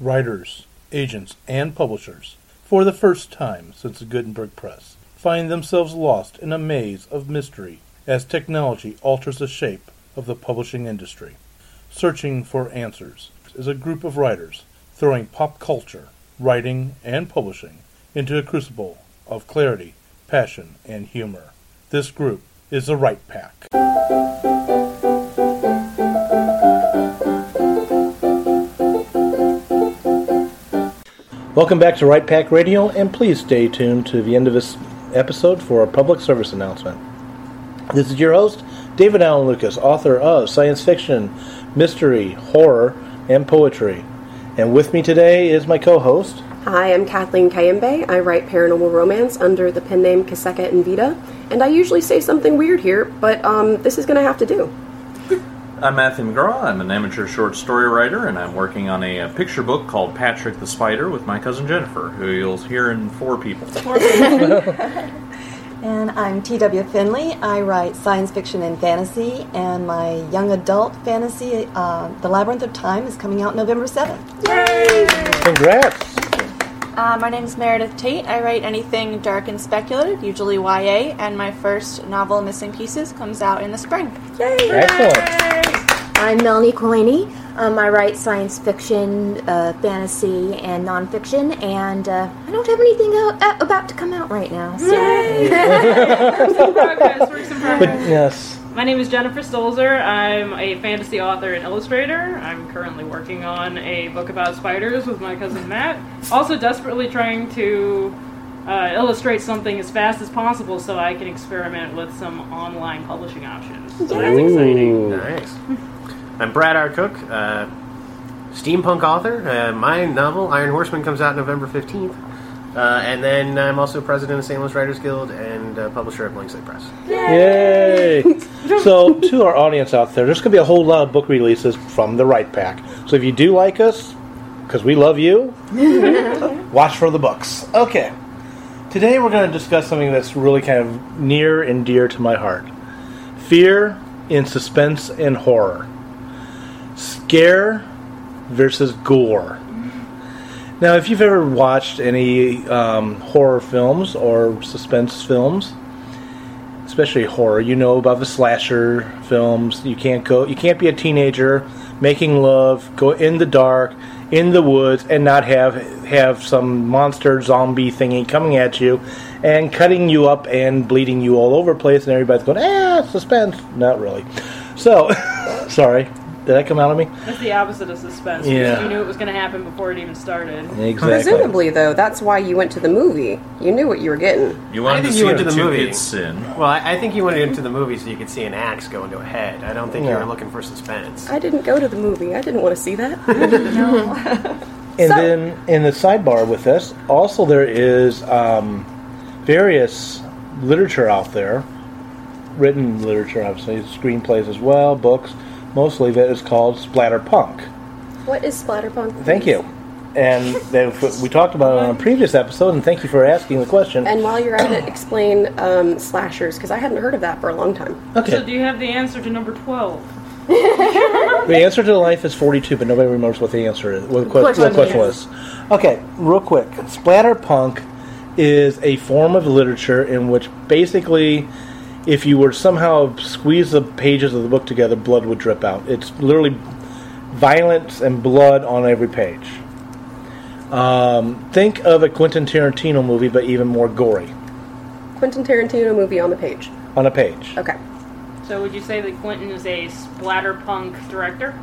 Writers, agents, and publishers, for the first time since the Gutenberg Press, find themselves lost in a maze of mystery as technology alters the shape of the publishing industry. Searching for Answers is a group of writers throwing pop culture, writing, and publishing into a crucible of clarity, passion, and humor. This group is the Write Pack. Welcome back to Write Pack Radio, and please stay tuned to the end of this episode for a public service announcement. This is your host, David Allen Lucas, author of science fiction, mystery, horror, and poetry. And with me today is my co host. Hi, I'm Kathleen Kayembe. I write paranormal romance under the pen name Kaseka Invita, and I usually say something weird here, but um, this is going to have to do. I'm Matthew McGraw. I'm an amateur short story writer, and I'm working on a, a, picture book called Patrick the Spider with my cousin Jennifer, who you'll hear in four people. and I'm T.W. Finley. I write science fiction and fantasy, and my young adult fantasy, uh, The Labyrinth of Time, is coming out November 7th. Yay! Congrats! Uh, my name is Meredith Tate. I write anything dark and speculative, usually YA, and my first novel, Missing Pieces, comes out in the spring. Yay! Excellent. I'm Melanie Quillaney. Um, I write science fiction, uh, fantasy, and nonfiction, and uh, I don't have anything uh, about to come out right now. So. Yay! works in progress. Works in progress. But, yes. My name is Jennifer Stolzer. I'm a fantasy author and illustrator. I'm currently working on a book about spiders with my cousin Matt. Also, desperately trying to uh, illustrate something as fast as possible so I can experiment with some online publishing options. So that's exciting. Nice. I'm Brad R. Cook, uh, steampunk author. Uh, my novel, Iron Horseman, comes out November 15th. Uh, and then I'm also president of St. Louis Writers Guild and uh, publisher of Blank Slate Press. Yay! so, to our audience out there, there's going to be a whole lot of book releases from the Write Pack. So, if you do like us, because we love you, watch for the books. Okay. Today, we're going to discuss something that's really kind of near and dear to my heart fear in suspense and horror scare versus gore. Now, if you've ever watched any um, horror films or suspense films, especially horror, you know about the slasher films. You can't go, you can't be a teenager making love, go in the dark, in the woods, and not have have some monster zombie thingy coming at you and cutting you up and bleeding you all over the place, and everybody's going, ah, suspense. Not really. So, sorry. Did that come out of me? That's the opposite of suspense. Yeah. You knew it was going to happen before it even started. Exactly. Presumably, though, that's why you went to the movie. You knew what you were getting. You I wanted to think see you went to the two movie. kids sin. Well, I, I think you went into the movie so you could see an axe go into a head. I don't think you were looking for suspense. I didn't go to the movie. I didn't want to see that. And So- then in the sidebar with this, also there is um, various literature out there, written literature, obviously, screenplays as well, books, mostly that is called splatterpunk. what is splatterpunk? Thank you. And we talked about it on a previous episode, and thank you for asking the question. And while you're at it, explain um, slashers because I hadn't heard of that for a long time. Okay. So, do you have the answer to number 12? the answer to life is 42, but nobody remembers what the answer is. What the, que- what the question was. Okay, real quick. Splatterpunk is a form of literature in which basically, if you were somehow squeeze the pages of the book together, blood would drip out. It's literally violence and blood on every page. Um, think of a Quentin Tarantino movie, but even more gory Quentin Tarantino movie on the page. on a page. Okay. So, would you say that Quentin is a splatterpunk director?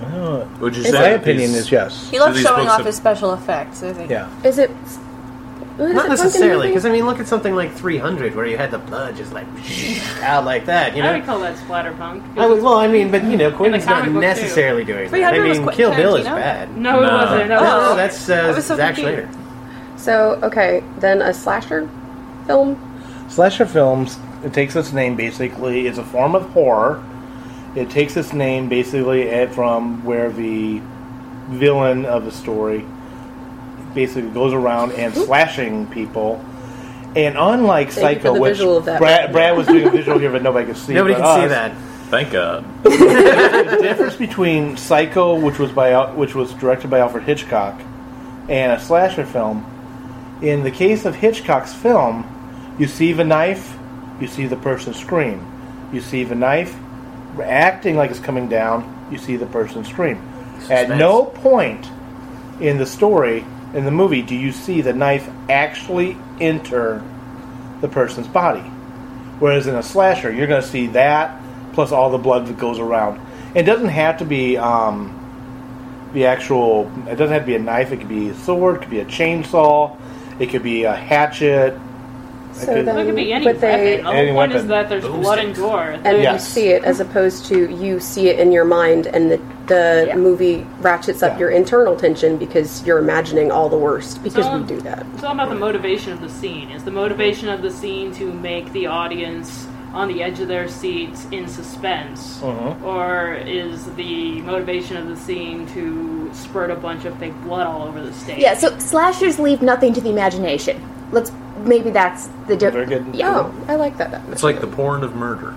Uh, Would you my say opinion is yes. He loves these showing off have- his special effects. I think. Yeah. Is it Well, Not necessarily, because I mean, look at something like 300, where you had the blood just like out like that. You know, I would call that splatterpunk. I was well. I mean, but you know, Quentin's not comic book, too. necessarily doing that. 300 I mean, Quentin Kill Bill is bad. No, it wasn't. That No, was- no, that's uh, I was so Zack confused. So okay, then a slasher film. Slasher films, it takes its name basically, is a form of horror. It takes its name basically at, from where the villain of the story basically goes around and slashing people. And unlike Thank Psycho, which visual of. Brad, Brad was doing a visual here, but nobody could see. Nobody but can see that. Thank God. the difference between Psycho, which was by which was directed by Alfred Hitchcock, and a slasher film. In the case of Hitchcock's film, you see the knife, you see the person scream. You see the knife acting like it's coming down, you see the person scream. At no point in the story, in the movie, do you see the knife actually enter the person's body. Whereas in a slasher, you're going to see that plus all the blood that goes around. It doesn't have to be um, the actual. It doesn't have to be a knife. It could be a sword. It could be a chainsaw. It could be a hatchet. It So could- then- It could be any But they- weapon. The Any whole point is that there's blood and gore. and you see it as opposed to you see it in your mind and the, the Yeah. movie ratchets up Yeah. your internal tension because you're imagining all the worst because So- we do that It's all about the motivation of the scene. Is the motivation of the scene to make the audience on the edge of their seats in suspense? Mhm. Or is the motivation of the scene to spurt a bunch of fake blood all over the stage? Yeah, so slashers leave nothing to the imagination. Let's maybe that's the Very difference. good. Yeah. oh i like that It's like the porn of murder.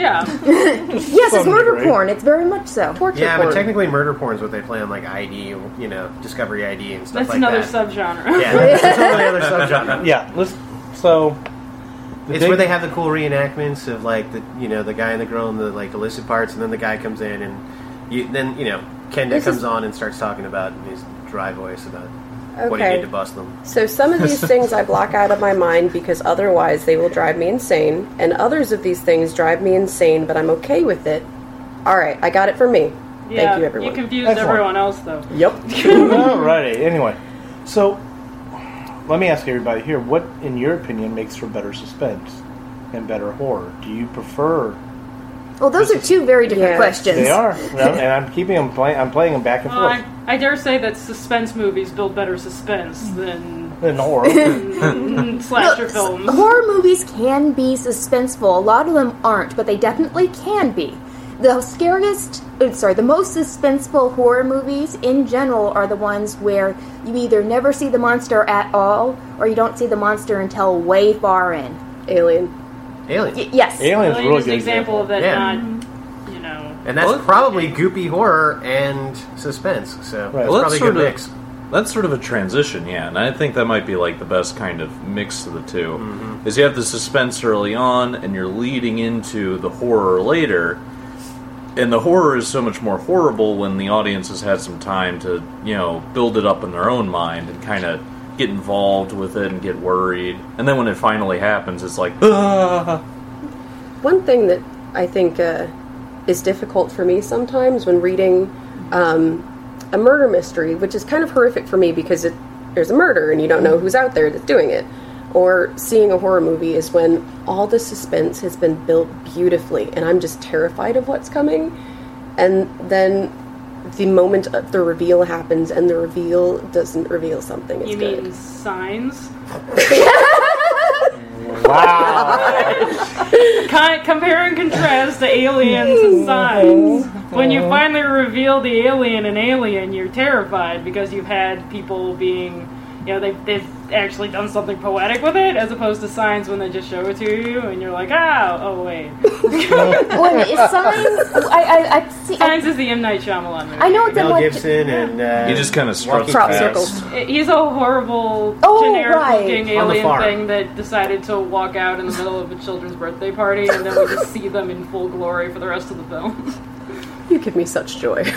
Yeah. Yes, it's murder degree. porn. It's very much so. torture Yeah, porn. but technically, murder porn is what they play on like ID, you know, Discovery ID and stuff That's like that. That's another subgenre. Yeah, that's a totally other subgenre. Yeah. Let's. So. the It's big- where they have the cool reenactments of like the you know the guy and the girl and the like illicit parts, and then the guy comes in and you then you know Kenda This comes is- on and starts talking about in his dry voice about what he Okay. did to bust them. So some of these things I block out of my mind because otherwise they will drive me insane, and others of these things drive me insane, but I'm okay with it. All right, I got it for me. Yeah, Thank you, everyone. You confused Excellent. everyone else, though. Yep. Alrighty. Anyway, so let me ask everybody here: What, in your opinion, makes for better suspense and better horror? Do you prefer? Well, those are two very different Yes. questions. They are, Well, and I'm keeping them. Play, I'm playing them back and Well, forth. I, I dare say that suspense movies build better suspense than In horror, slasher No, s- films. Horror movies can be suspenseful. A lot of them aren't, but they definitely can be. The scariest, uh, sorry, the most suspenseful horror movies in general are the ones where you either never see the monster at all or you don't see the monster until way far in. Alien. Alien, Y- yes. Alien's Alien really is good an example of that, Yeah. not, you know. and that's Well, probably goopy horror and suspense. So Right. that's Well, probably a sort good of- mix. That's sort of a transition, yeah, and I think that might be like the best kind of mix of the 2 mm-hmm. Is you have the suspense early on, and you're leading into the horror later, and the horror is so much more horrible when the audience has had some time to, you know, build it up in their own mind and kind of get involved with it and get worried, and then when it finally happens, it's like, ah. One thing that I think uh, is difficult for me sometimes when reading um, a murder mystery, which is kind of horrific for me because it, there's a murder and you don't know who's out there that's doing it, or seeing a horror movie is when all the suspense has been built beautifully and I'm just terrified of what's coming. And then the moment of the reveal happens and the reveal doesn't reveal something. It's You good. mean signs? wow. Con- compare and contrast the aliens and signs. When you finally reveal the alien and alien, you're terrified because you've had people being, you know, they've, they've actually done something poetic with it, as opposed to signs when they just show it to you and you're like, ah, oh wait. Wait a is Signs. I, I, I see. Signs I, is the M Night Shyamalan movie. I know it's in Mel like. Gibson and uh, He just kind of struts Joaquin Crop circles. He's a horrible, Oh, generic right. looking On alien thing that decided to walk out in the middle of a children's birthday party, and then we just see them in full glory for the rest of the film. You give me such joy.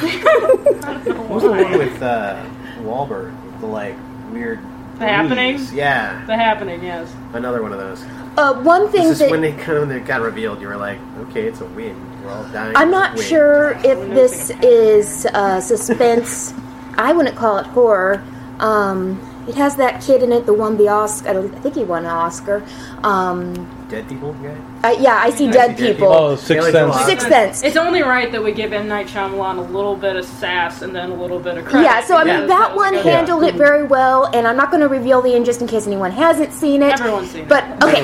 What was the one with uh, Wahlberg? The like weird. The Happening? blues? Yeah, the happening, yes. another one of those. Uh, one thing This is that. when they kind of got revealed. You were like, okay, it's a win. We're all dying. I'm not Win. sure if this is uh, suspense. I wouldn't call it horror. Um, it has that kid in it the one the Oscar. I think he won an Oscar. Um, Dead people, yeah. uh, yeah, I see I dead See Dead people. Oh, Sixth Sense. Sixth Sense. It's only right that we give M Night Shyamalan a little bit of sass and then a little bit of credit. Yeah, so I mean because that was one good. handled it very well, and I'm not going to reveal the end just in case anyone hasn't seen it. Everyone's seen it. But okay,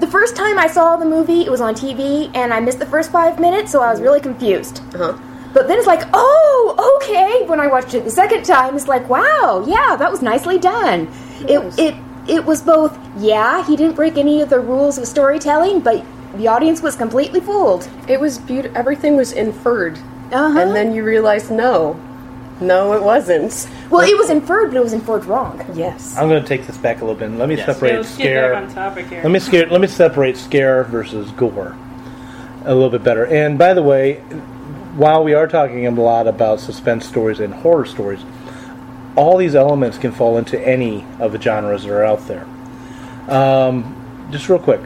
the first time I saw the movie, it was on TV, and I missed the first five minutes, so I was really confused. Uh-huh. But then it's like, oh, okay. When I watched it the second time, it's like, wow, yeah, that was nicely done. Yes. It it it was both, yeah, he didn't break any of the rules of storytelling, but the audience was completely fooled. It was beautiful. Everything was inferred, Uh-huh. and then you realize, no, no, it wasn't. well, it was inferred, but it was inferred wrong. Yes. I'm going to take this back a little bit. Let me Yes. Separate let's scare. on topic here. Let me scare. Let me separate scare versus gore a little bit better. And by the way, while we are talking a lot about suspense stories and horror stories, all these elements can fall into any of the genres that are out there. Um, just real quick,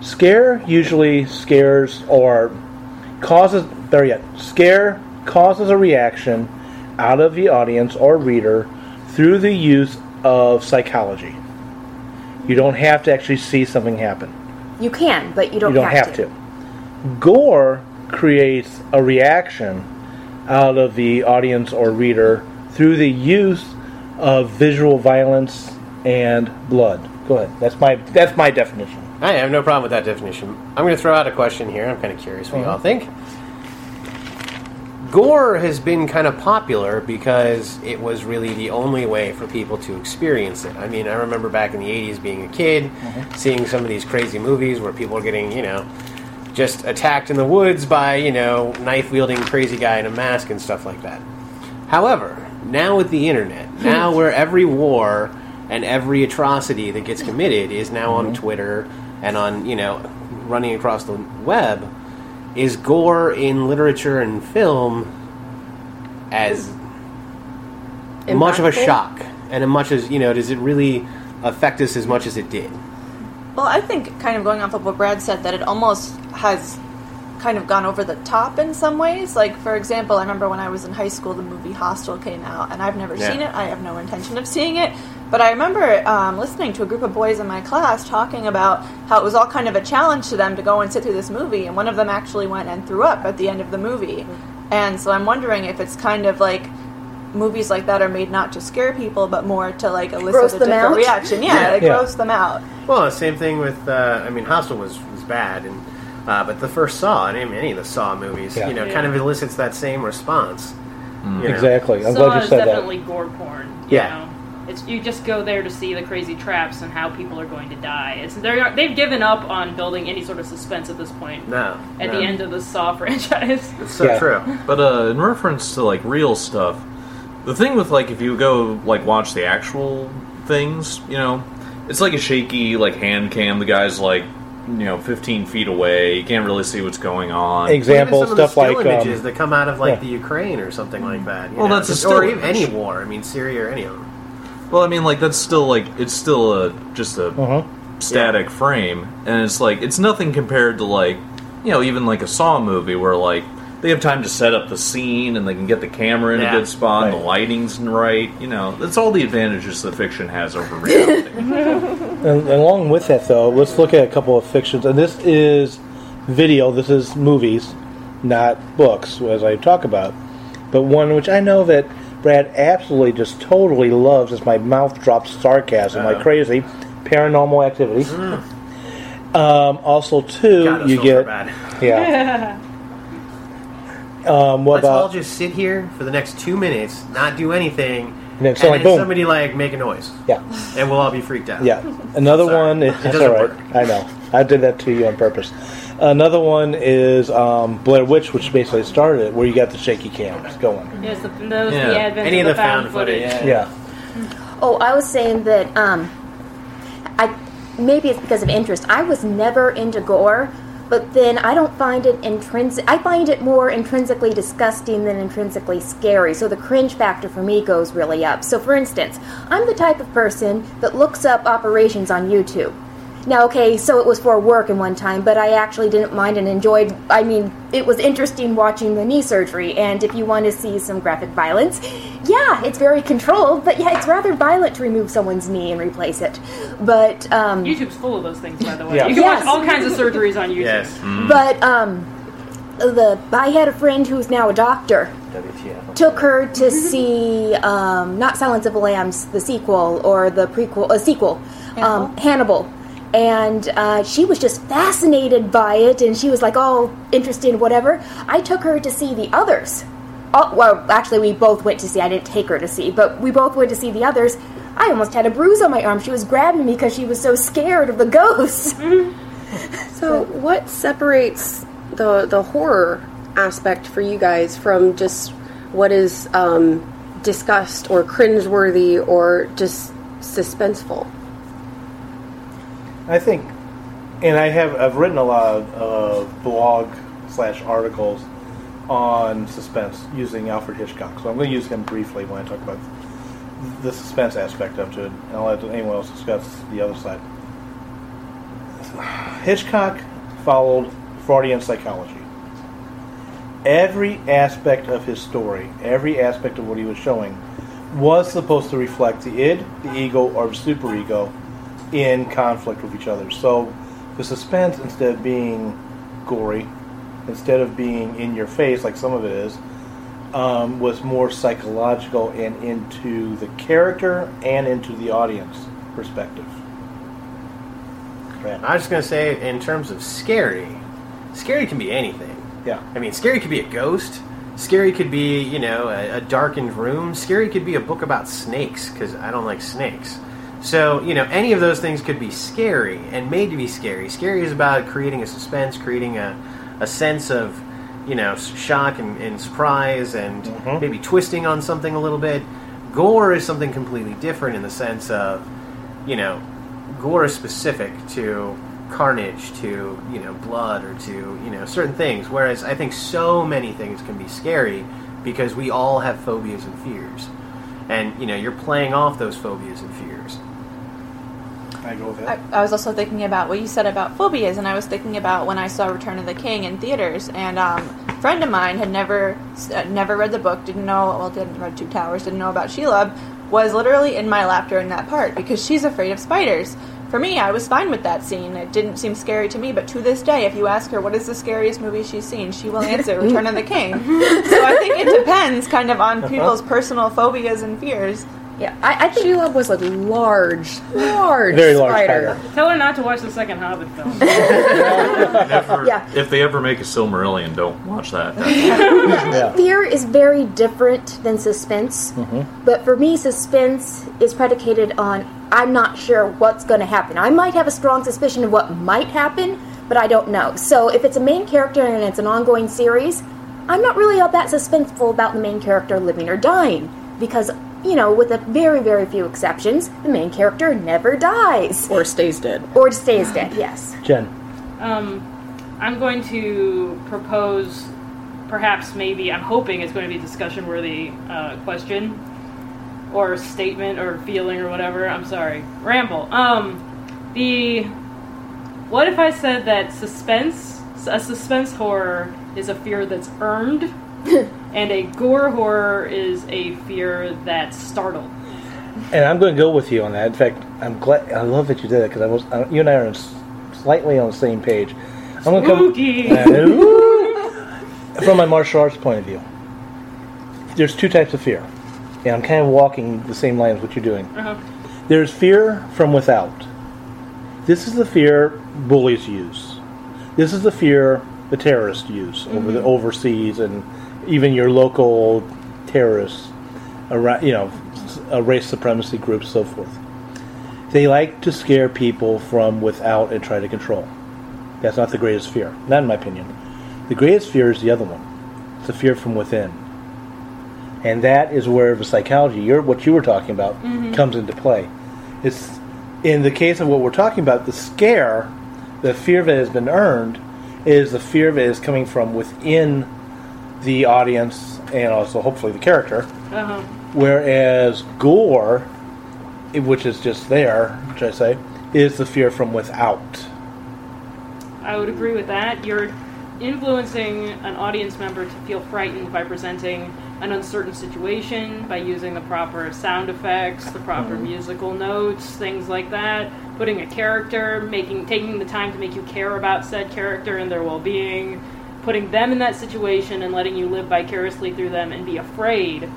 scare usually scares or causes. There yet, scare causes a reaction out of the audience or reader through the use of psychology. You don't have to actually see something happen. You can, but you don't, You don't have to. Gore creates a reaction out of the audience or reader through the use of visual violence and blood. Go ahead. That's my that's my definition. I have no problem with that definition. I'm going to throw out a question here. I'm kind of curious what you all uh-huh. think. Gore has been kind of popular because it was really the only way for people to experience it. I mean, I remember back in the 80s being a kid, uh-huh. seeing some of these crazy movies where people are getting, you know, just attacked in the woods by, you know, knife wielding crazy guy in a mask and stuff like that. However, now with the internet, now where every war and every atrocity that gets committed is now on mm-hmm. Twitter and on, you know, running across the web, is gore in literature and film as much of a shock? And as much as, you know, does it really affect us as much as it did? Well, I think kind of going off of what Brad said, that it almost has kind of gone over the top in some ways. Like, for example, I remember when I was in high school, the movie Hostel came out, and I've never Yeah. seen it. I have no intention of seeing it. But I remember um, listening to a group of boys in my class talking about how it was all kind of a challenge to them to go and sit through this movie, and one of them actually went and threw up at the end of the movie. And so I'm wondering if it's kind of like movies like that are made not to scare people, but more to like elicit Gross a different out? reaction. Yeah, Yeah. like Yeah. gross them out. Well, the same thing with. Uh, I mean, Hostel was was bad, and uh, but the first Saw, and any of the Saw movies, Yeah. you know, Yeah. kind of elicits that same response. you know. Exactly. I'm Saw glad you is said that. definitely gore porn. You Yeah. Know? It's you just go there to see the crazy traps and how people are going to die. It's they're they've given up on building any sort of suspense at this point. No, At no. the end of the Saw franchise. it's so Yeah. true. But uh, in reference to like real stuff, the thing with like if you go like watch the actual things, you know, it's like a shaky like hand cam. The guy's like you know 15 feet away. You can't really see what's going on. Example Even some of stuff the still like images um, that come out of like yeah. the Ukraine or something like that. you Well, know, that's a just- still or image. any war. I mean, Syria or any of them. Well, I mean, like that's still like it's still a just a Uh-huh. static frame, and it's like it's nothing compared to like you know even like a Saw movie where like they have time to set up the scene and they can get the camera in Yeah. a good spot, and Right. the lighting's right. You know, that's all the advantages that fiction has over reality. And along with that, though, let's look at a couple of fictions. And this is video. This is movies, not books, as I talk about. But one which I know that Brad absolutely just totally loves as my mouth drops sarcasm like Uh-huh. crazy. Paranormal Activity. Um, also, too, you films get bad. yeah. Um, what Let's all just sit here for the next two minutes, not do anything, and then suddenly, boom, somebody like make a noise, yeah. and we'll all be freaked out. Yeah. Another Sorry. one is It that's doesn't all right. work. I know. I did that to you on purpose. Another one is um, Blair Witch, which basically started it, where you got the shaky cams going. yes, the, those Yeah. the advent Any of of the the found, found footage, footage. yeah. Yeah. Oh, I was saying that um, I maybe it's because of interest. I was never into gore, but then I don't find it intrinsic. I find it more intrinsically disgusting than intrinsically scary. So the cringe factor for me goes really up. So, for instance, I'm the type of person that looks up operations on YouTube. Now, okay, so it was for work in one time, but I actually didn't mind and enjoyed. I mean, it was interesting watching the knee surgery. And if you want to see some graphic violence, yeah, it's very controlled, but yeah, it's rather violent to remove someone's knee and replace it. But um, YouTube's full of those things, by the way. Yeah. You can Yes. watch all kinds of surgeries on YouTube. Yes. but um, the I had a friend who's now a doctor. WTF. took her to see um, not Silence of the Lambs, the sequel or the prequel, a sequel, um, Hannibal, and uh, she was just fascinated by it, and she was like all interested in whatever. I took her to see the others. Well, actually, we both went to see. I didn't take her to see, but we both went to see the others. I almost had a bruise on my arm. She was grabbing me because she was so scared of the ghosts. So, what separates the the horror aspect for you guys from just what is um, discussed or cringeworthy or just suspenseful? I think, and I have I've written a lot of blog slash articles on suspense using Alfred Hitchcock. So I'm going to use him briefly when I talk about the suspense aspect of it, and I'll let anyone else discuss the other side. Hitchcock followed Freudian psychology. Every aspect of his story, every aspect of what he was showing, was supposed to reflect the id, the ego, or the superego in conflict with each other. So the suspense, instead of being gory, instead of being in your face like some of it is, um, was more psychological and into the character and into the audience perspective. Brad. I was just gonna say, in terms of scary, scary can be anything. Yeah. I mean, scary could be a ghost. Scary could be, you know, a, a darkened room. Scary could be a book about snakes because I don't like snakes. So, you know, any of those things could be scary and made to be scary. Scary is about creating a suspense, creating a, a sense of, you know, shock and, and surprise and mm-hmm. maybe twisting on something a little bit. Gore is something completely different in the sense of, you know, gore is specific to carnage, to you know blood, or to you know certain things. Whereas I think so many things can be scary because we all have phobias and fears, and you know you're playing off those phobias and fears. I go with I. I was also thinking about what you said about phobias, and I was thinking about when I saw Return of the King in theaters, and um, a friend of mine had never uh, never read the book, didn't know, well, didn't read Two Towers, didn't know about Shelob, was literally in my lap during that part because she's afraid of spiders. For me, I was fine with that scene. It didn't seem scary to me, but to this day, if you ask her what is the scariest movie she's seen, she will answer Return of the King. so I think it depends kind of on people's personal phobias and fears. Yeah, I, I think Shelob was a large, large, Very large spider. spider. Tell her not to watch the second Hobbit film. Never, Yeah. If they ever make a Silmarillion, don't watch that. Yeah. fear is very different than suspense. Mm-hmm. But for me, suspense is predicated on I'm not sure what's going to happen. I might have a strong suspicion of what might happen, but I don't know. So if it's a main character and it's an ongoing series, I'm not really all that suspenseful about the main character living or dying. Because, you know, with a very, very few exceptions, the main character never dies. Or stays dead. Or stays dead, yes. Jen. Um, I'm going to propose, perhaps, maybe, I'm hoping it's going to be a discussion worthy uh, question or statement or feeling or whatever. I'm sorry. Ramble. Um, the. What if I said that suspense, a suspense horror, is a fear that's earned, and a gore horror is a fear that's startled? And I'm going to go with you on that. In fact, I'm glad. I love that you did that because I was. Uh, you and I are slightly on the same page. I'm going to come Uh, from my martial arts point of view. There's two types of fear, and I'm kind of walking the same line as what you're doing. Uh-huh. There's fear from without. This is the fear bullies use. This is the fear the terrorists use over the overseas and even your local terrorists around, you know, race supremacy groups, so forth. They like to scare people from without and try to control. That's not the greatest fear, not in my opinion. The greatest fear is the other one. It's the fear from within, and that is where the psychology, your what you were talking about, mm-hmm. comes into play. It's in the case of what we're talking about, the scare, the fear that has been earned, is the fear that is coming from within the audience and also hopefully the character. Uh-huh. Whereas gore, which is just there, which I say, is the fear from without. I would agree with that. You're influencing an audience member to feel frightened by presenting an uncertain situation, by using the proper sound effects, the proper musical notes, things like that. Putting a character, making taking the time to make you care about said character and their well-being, putting them in that situation and letting you live vicariously through them and be afraid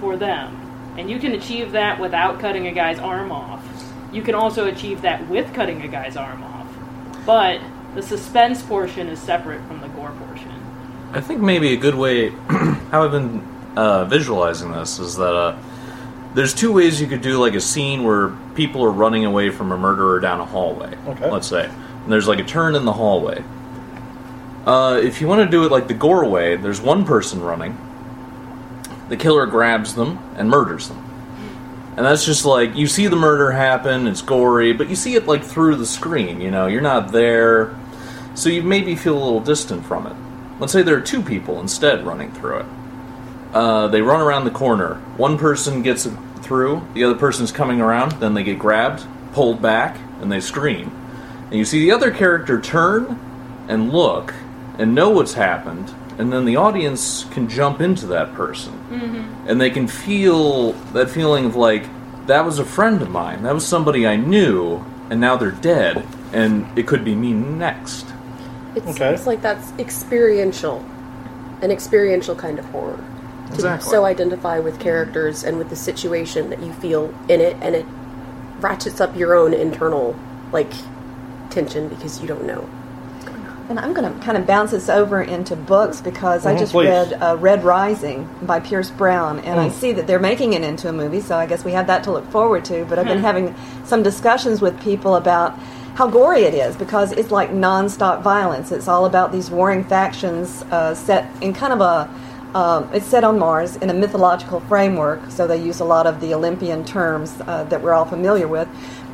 for them. And you can achieve that without cutting a guy's arm off. You can also achieve that with cutting a guy's arm off. But the suspense portion is separate from the gore portion. I think maybe a good way, how I've been uh, visualizing this is that uh, there's two ways you could do like a scene where people are running away from a murderer down a hallway. Okay. Let's say, and there's like a turn in the hallway. Uh, if you want to do it like the gore way, there's one person running. The killer grabs them and murders them. And that's just like you see the murder happen, it's gory, but you see it like through the screen, you know, you're not there. So you maybe feel a little distant from it. Let's say there are two people instead running through it. Uh, they run around the corner. One person gets through, the other person's coming around, then they get grabbed, pulled back, and they scream. And you see the other character turn and look and know what's happened, and then the audience can jump into that person. Mm-hmm. And they can feel that feeling of like, that was a friend of mine, that was somebody I knew, and now they're dead, and it could be me next. It Okay. seems like that's experiential, an experiential kind of horror. To Exactly. so identify with characters and with the situation that you feel in it, and it ratchets up your own internal like tension because you don't know. And I'm going to kind of bounce this over into books because I Mhm, just please. read uh, Red Rising by Pierce Brown, and I Mm. see that they're making it into a movie, so I guess we have that to look forward to. But I've been having some discussions with people about how gory it is because it's like nonstop violence. It's all about these warring factions uh, set in kind of a um, it's set on Mars in a mythological framework, so they use a lot of the Olympian terms uh, that we're all familiar with.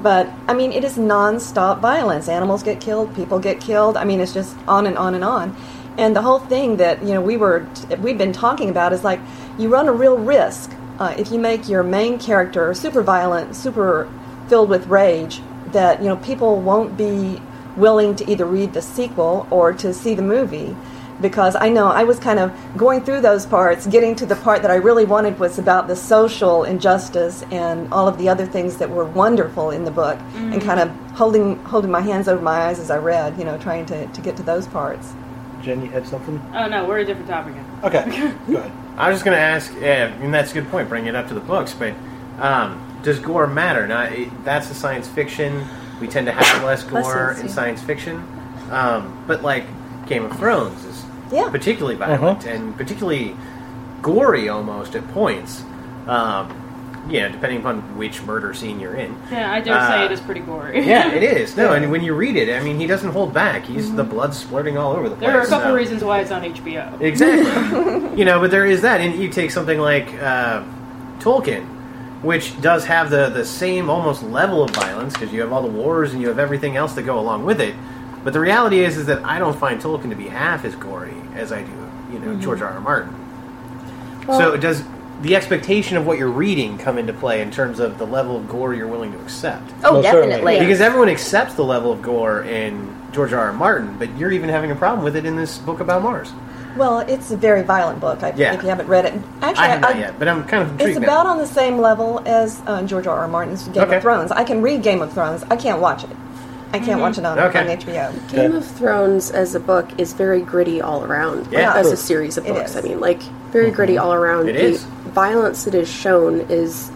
But I mean, it is non-stop violence. Animals get killed, people get killed. I mean, it's just on and on and on. And the whole thing that you know we were we've been talking about is like you run a real risk uh, if you make your main character super violent, super filled with rage. That you know people won't be willing to either read the sequel or to see the movie because I know I was kind of going through those parts, getting to the part that I really wanted was about the social injustice and all of the other things that were wonderful in the book, and kind of holding holding my hands over my eyes as I read, you know, trying to, to get to those parts. Jen, you had something? Oh no, we're a different topic. Again. Okay, go ahead. I was just going to ask, yeah, and that's a good point, bringing it up to the books, but um, does gore matter? Now, it, that's a science fiction. We tend to have less gore Lessons, in yeah. science fiction. Um, but, like, Game of Thrones is Yeah. particularly violent and particularly gory almost at points. Um, yeah, depending upon which murder scene you're in. Yeah, I dare Uh, say it is pretty gory. Yeah, it is. No, and when you read it, I mean, he doesn't hold back. He's the blood splurting all over the place. There are a couple so- reasons why it's on HBO. Exactly. you know, but there is that, and you take something like uh, Tolkien, which does have the the same almost level of violence because you have all the wars and you have everything else that go along with it. But the reality is, is that I don't find Tolkien to be half as gory as I do, you know, George R. R. Martin. so does the expectation of what you're reading come into play in terms of the level of gore you're willing to accept? Oh, Most certainly. definitely. Because everyone accepts the level of gore in George R. R. Martin, but you're even having a problem with it in this book about Mars. Well, it's a very violent book. I, Yeah. If you haven't read it, actually, I have not yet, but I'm kind of intrigued. It's now. about on the same level as uh, George R. R. Martin's Game Okay. of Thrones. I can read Game of Thrones. I can't watch it. I can't watch it on, Okay. on HBO. Game of Thrones as a book is very gritty all around. Yeah. as a series of It books. is. I mean, like very gritty all around. It the is. violence that is shown is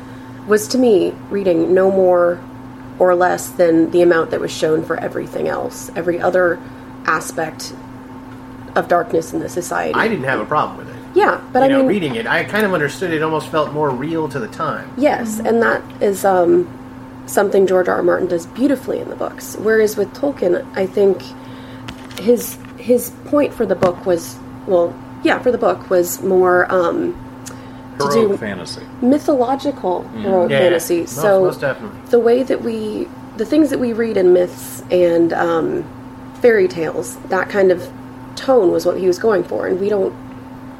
was to me reading no more or less than the amount that was shown for everything else, every other aspect of darkness in the society. I didn't have a problem with it. Yeah, but you I know, mean, reading it, I kind of understood it. Almost felt more real to the time. Yes, and that is um, something George R. R. Martin does beautifully in the books. Whereas with Tolkien, I think his his point for the book was well, yeah, for the book was more um, to Heroic do fantasy. mythological heroic Yeah, fantasy. most- so most definitely. the way that we the things that we read in myths and um, fairy tales, that kind of tone was what he was going for, and we don't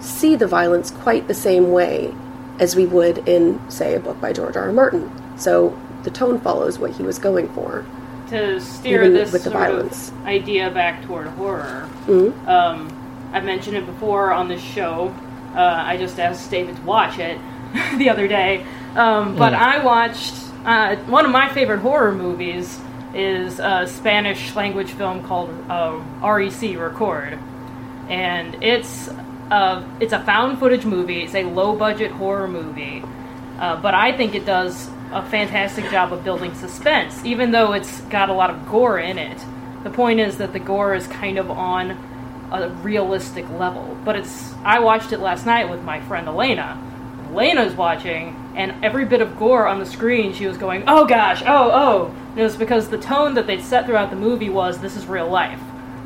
see the violence quite the same way as we would in, say, a book by George R. R. Martin. So the tone follows what he was going for. to steer this with the sort violence. of idea back toward horror. Mhm. Um, I've mentioned it before on this show. Uh, I just asked David to watch it the other day, um, but Mm. I watched uh, one of my favorite horror movies is a Spanish language film called uh, REC Record, and it's a, it's a found footage movie. It's a low budget horror movie, uh, but I think it does a fantastic job of building suspense, even though it's got a lot of gore in it. The point is that the gore is kind of on a realistic level. But it's I watched it last night with my friend Elena. Elena's watching, and every bit of gore on the screen, she was going, "Oh gosh, oh oh." And it was because the tone that they'd set throughout the movie was, "This is real life.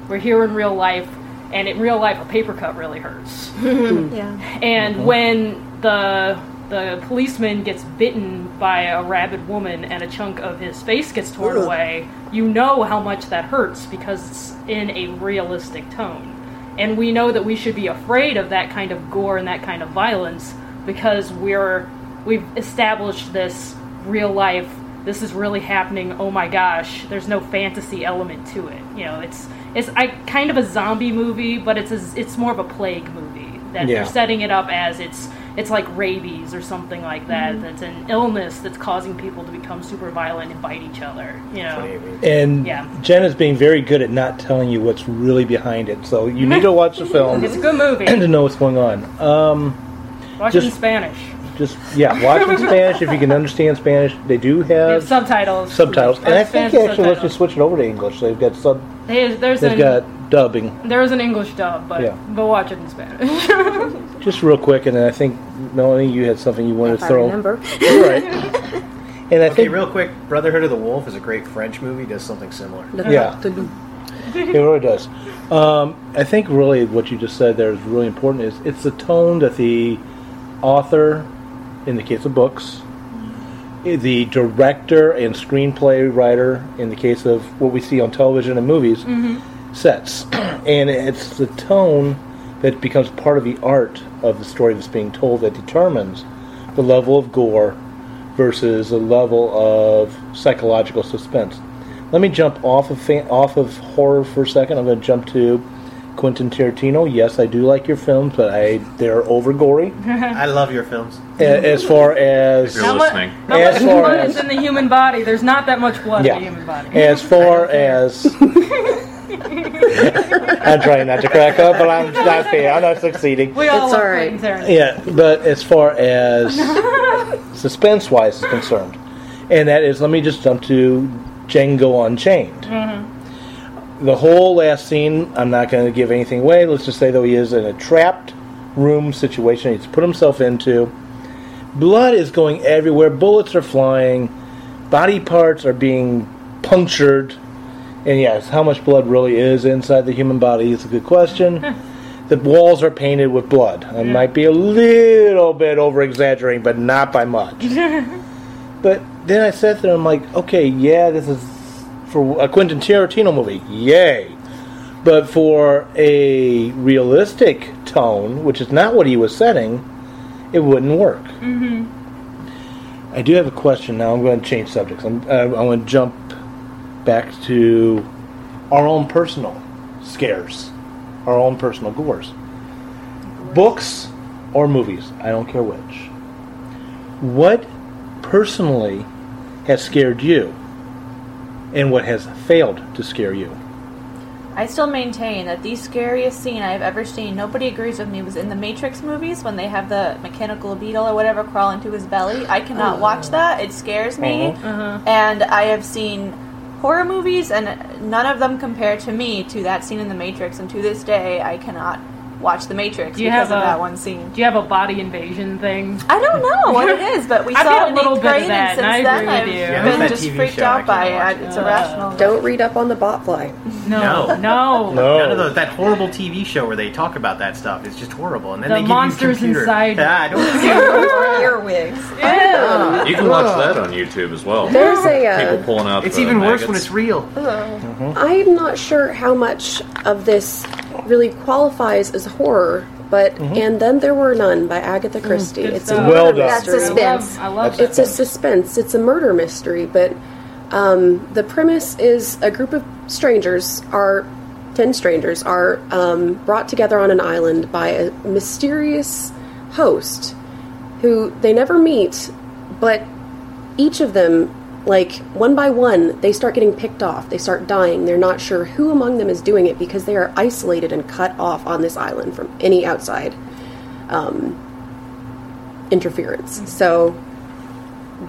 We're here in real life, and in real life, a paper cut really hurts." yeah. And when the the policeman gets bitten by a rabid woman and a chunk of his face gets torn Ugh. away, you know how much that hurts because it's in a realistic tone. And we know that we should be afraid of that kind of gore and that kind of violence because we're we've established this real life this is really happening oh my gosh there's no fantasy element to it you know it's it's I, kind of a zombie movie but it's a, it's more of a plague movie that Yeah. they're setting it up as it's it's like rabies or something like that Mhm. that's an illness that's causing people to become super violent and bite each other you know And Yeah. Jen is being very good at not telling you what's really behind it. So you need to watch the film. It's a good movie. And to know what's going on. Um, watch it in spanish just yeah, watch in Spanish if you can understand Spanish. They do They have have subtitles subtitles, and I think Spanish actually let's just switch it over to English. They've got sub. There's, there's They've an, got dubbing. There's an English dub, but Yeah. but watch it in Spanish. Just real quick, and then I think Melanie, you had something you wanted If to I throw. remember. You're right. And I okay, think real quick, Brotherhood of the Wolf is a great French movie. Does something similar. Yeah. it really does. Um, I think really what you just said there is really important. Is it's the tone that the author, in the case of books, the director and screenplay writer, in the case of what we see on television and movies, sets, and it's the tone that becomes part of the art of the story that's being told that determines the level of gore versus the level of psychological suspense. Let me jump off of fan, off of horror for a second. I'm going to jump to Quentin Tarantino. Yes, I do like your films, but I they're over gory. I love your films. A- As far as how much, how as much far blood as is in the human body? There's not that much blood Yeah. in the human body. as far as I'm trying not to crack up, but I'm not fair. I'm not succeeding. we all It's all right. Quentin Yeah, but as far as suspense wise is concerned, and that is, let me just jump to Django Unchained. Mm-hmm. The whole last scene, I'm not going to give anything away. Let's just say, though, he is in a trapped room situation he's put himself into. Blood is going everywhere, bullets are flying, body parts are being punctured. And yes, how much blood really is inside the human body is a good question. the walls are painted with blood. I might be a little bit over exaggerating, but not by much. but then I sat there and I'm like, okay, yeah, this is for a Quentin Tarantino movie, yay. But for a realistic tone, which is not what he was setting, it wouldn't work. Mm-hmm. I do have a question now. I'm going to change subjects. I'm, uh, I'm going to jump back to our own personal scares, our own personal gores. Books or movies, I don't care which. What personally has scared you, and what has failed to scare you? I still maintain that the scariest scene I've ever seen, nobody agrees with me, was in the Matrix movies when they have the mechanical beetle or whatever crawl into his belly. I cannot watch that. It scares me. Uh-huh. And I have seen horror movies, and none of them compare to me to that scene in the Matrix. And to this day, I cannot watch the Matrix Do you because have of a that one scene. Do you have a body invasion thing? I don't know what it is, but we I've saw it a in little eighth bit of grade, that, and since and I then agree with I've. Yeah, been just TV freaked out by can't it. It's it. irrational. Uh, don't read up on the botfly. No, No. no, No. None of those. That horrible TV show where they talk about that stuff is just horrible. And then The they give monsters you inside. Yeah, I don't. Earwigs. Ew. Uh-huh. You can watch that on YouTube as well. There's a, uh, people pulling out. It's even worse when it's real. I'm not sure how much of this really qualifies as horror, but and then there were none by Agatha Christie. Good it's stuff. a Well murder done. That's mystery. suspense. I love It's a suspense. It's a murder mystery, but Um, the premise is a group of strangers are ten strangers are um, brought together on an island by a mysterious host who they never meet, but each of them, like one by one, they start getting picked off. They start dying. They're not sure who among them is doing it because they are isolated and cut off on this island from any outside um, interference. So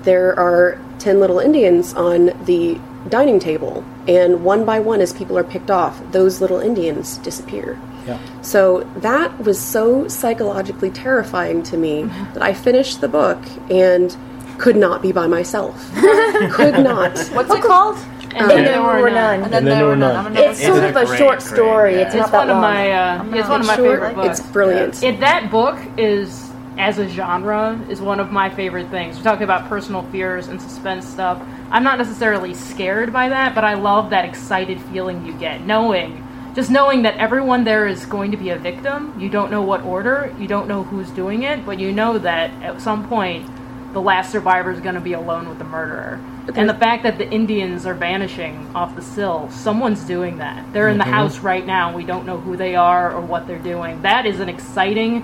there are 10 little Indians on the dining table, and one by one, as people are picked off, those little Indians disappear. Yeah. So that was so psychologically terrifying to me that I finished the book and could not be by myself. could not. What's it called? And then there were none. And then, And then there were none. I'm It's sort of a great, short great, story. yeah. It's It's not that one of long. my uh, it's one of my Short, favorite books. It's brilliant. It, that book is, as a genre, is one of my favorite things. We're talking about personal fears and suspense stuff. I'm not necessarily scared by that, but I love that excited feeling you get, knowing, just knowing that everyone there is going to be a victim. You don't know what order, you don't know who's doing it, but you know that at some point, the last survivor is going to be alone with the murderer. And the fact that the Indians are vanishing off the sill, someone's doing that. They're in the house right now, we don't know who they are or what they're doing. That is an exciting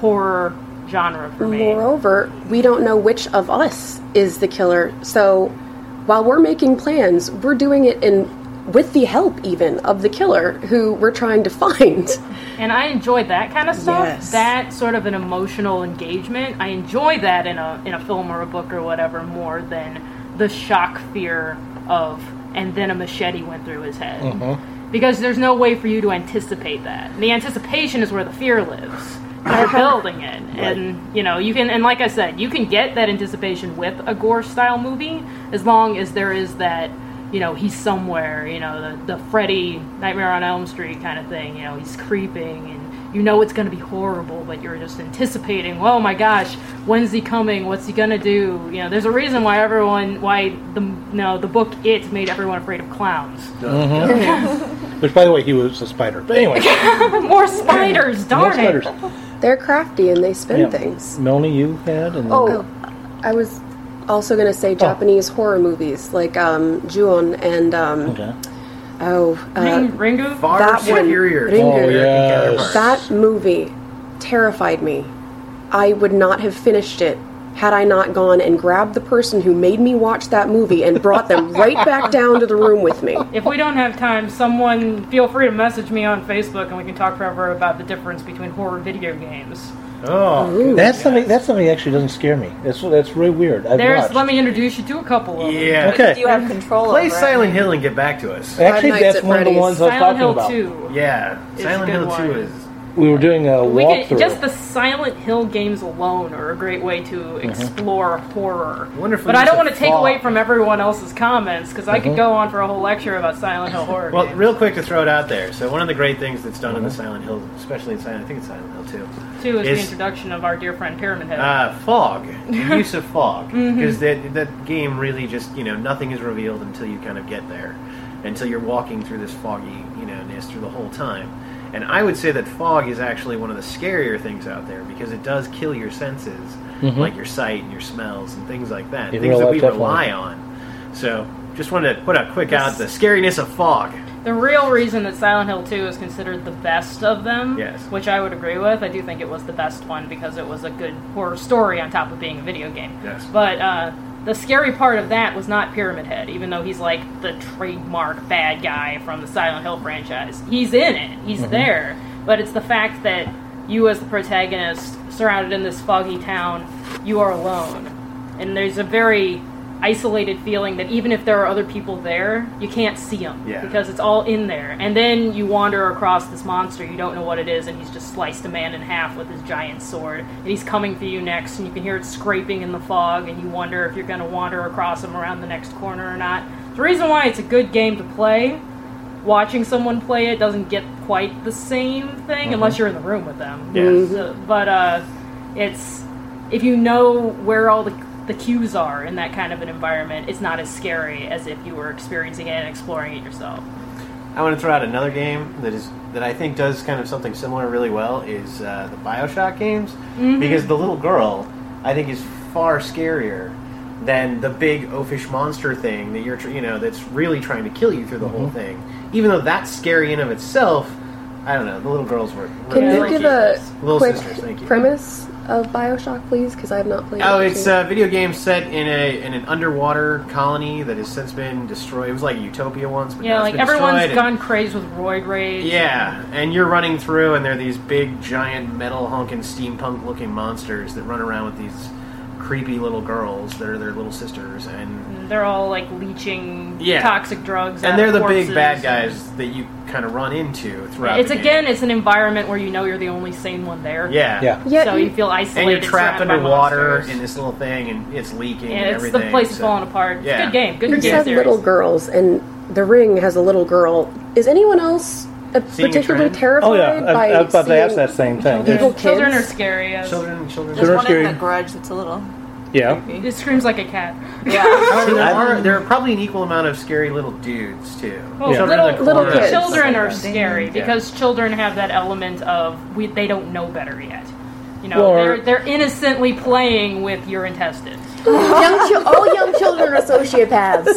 horror genre for me. Moreover, we don't know which of us is the killer. So while we're making plans, we're doing it in with the help even of the killer who we're trying to find. And I enjoy that kind of stuff. Yes. That sort of an emotional engagement. I enjoy that in a in a film or a book or whatever more than the shock fear of and then a machete went through his head. Mm-hmm. Because there's no way for you to anticipate that. The anticipation is where the fear lives. You're building it, and you know you can. And like I said, you can get that anticipation with a gore style movie as long as there is that you know, he's somewhere, you know, the, the Freddy Nightmare on Elm Street kind of thing, you know, he's creeping and you know it's going to be horrible, but you're just anticipating, oh my gosh, when's he coming? What's he going to do? You know, there's a reason why everyone, why the, you know, the book It made everyone afraid of clowns. Mm-hmm. Which, by the way, he was a spider. But anyway, More spiders, more darn it. spiders. They're crafty and they spin Yeah. things. Melanie, you had, and then, Oh, I was also going to say Japanese horror movies like um, Ju-on and um, okay. oh, uh, Ring, Ringu? Far that one. superior. to Ringu. Oh, yes. that movie terrified me. I would not have finished it had I not gone and grabbed the person who made me watch that movie and brought them right back down to the room with me. If we don't have time, someone feel free to message me on Facebook and we can talk forever about the difference between horror video games. Oh, That's something. That's something that actually doesn't scare me. That's that's really weird. I've There's, watched. let me introduce you to a couple of them. yeah. Okay. You have control Play over it. Silent Hill and get back to us. Actually, Nights that's at one of the Freddy's. ones I was Silent talking Hill about. 2. Yeah, It's Silent a good Hill one. 2 is. We were doing a We walkthrough. could, just the Silent Hill games alone are a great way to Mm-hmm. explore horror. Wonderful But I don't want to take fog. away from everyone else's comments because I Mm-hmm. could go on for a whole lecture about Silent Hill horror. Well, games. real quick to throw it out there. So one of the great things that's done in the Mm-hmm. Silent Hill, especially in Silent, I think it's Silent Hill 2, Two is, the introduction of our dear friend Pyramid Head. uh, fog, the use of fog, Mm-hmm. because that that game really just you know nothing is revealed until you kind of get there, until you're walking through this foggy you know ness through the whole time. And I would say that fog is actually one of the scarier things out there because it does kill your senses, like your sight and your smells and things like that, Mm-hmm. In things that we definitely. rely on. So just wanted to put a quick out the scariness of fog. The real reason that Silent Hill 2 is considered the best of them, Yes. which I would agree with, I do think it was the best one because it was a good horror story on top of being a video game. Yes. But uh, the scary part of that was not Pyramid Head, even though he's like the trademark bad guy from the Silent Hill franchise. He's in it, he's mm-hmm. there, but it's the fact that you, as the protagonist, surrounded in this foggy town, you are alone. And there's a very isolated feeling that even if there are other people there, you can't see them Yeah. because it's all in there. And then you wander across this monster, you don't know what it is, and he's just sliced a man in half with his giant sword. And he's coming for you next, and you can hear it scraping in the fog, and you wonder if you're going to wander across him around the next corner or not. The reason why it's a good game to play, watching someone play it doesn't get quite the same thing unless you're in the room with them. Yeah. So- but uh, it's if you know where all the the cues are in that kind of an environment, it's not as scary as if you were experiencing it and exploring it yourself. I want to throw out another game that is that I think does kind of something similar really well is uh, the Bioshock games Mm-hmm. because the little girl I think is far scarier than the big oafish monster thing that you're, you know, that's really trying to kill you through the whole Mm-hmm. thing. Even though that's scary in of itself, I don't know. The little girls were. were Can you give a Little quick sisters, thank you. premise of Bioshock, please? Because I have not played. It oh, it it's too. a video game set in a in an underwater colony that has since been destroyed. It was like Utopia once, but Yeah, like been everyone's destroyed, gone crazy with roid rage. Yeah, and you're running through, and there are these big, giant, metal honking, steampunk looking monsters that run around with these creepy little girls that are their little sisters, and They're all like leeching Yeah. toxic drugs. and they're the big bad guys that you kind of run into throughout. It's the again, game. it's an environment where you know you're the only sane one there. Yeah. Yeah. Yeah, so you- you feel and you're trapped surrounded by underwater in this little thing, and it's leaking Yeah, and it's everything. the place is so- falling apart. It's Yeah. a good game. Good You game said series. little girls, and the ring has a little girl. Is anyone else Seeing a Uh, particularly trend? terrified Oh yeah, by I, I was about to ask that same thing. evil Children are scary. Yes. Children, children. There's Children one scary. in the garage that's a little Yeah. creepy. It screams like a cat. Yeah. However, there are there are probably an equal amount of scary little dudes too. Well, Yeah. Children little, Little kids. children are Yeah. scary because children have that element of we, they don't know better yet. You know, Well, they're they're innocently playing with your intestines. young chil- all young children are sociopaths.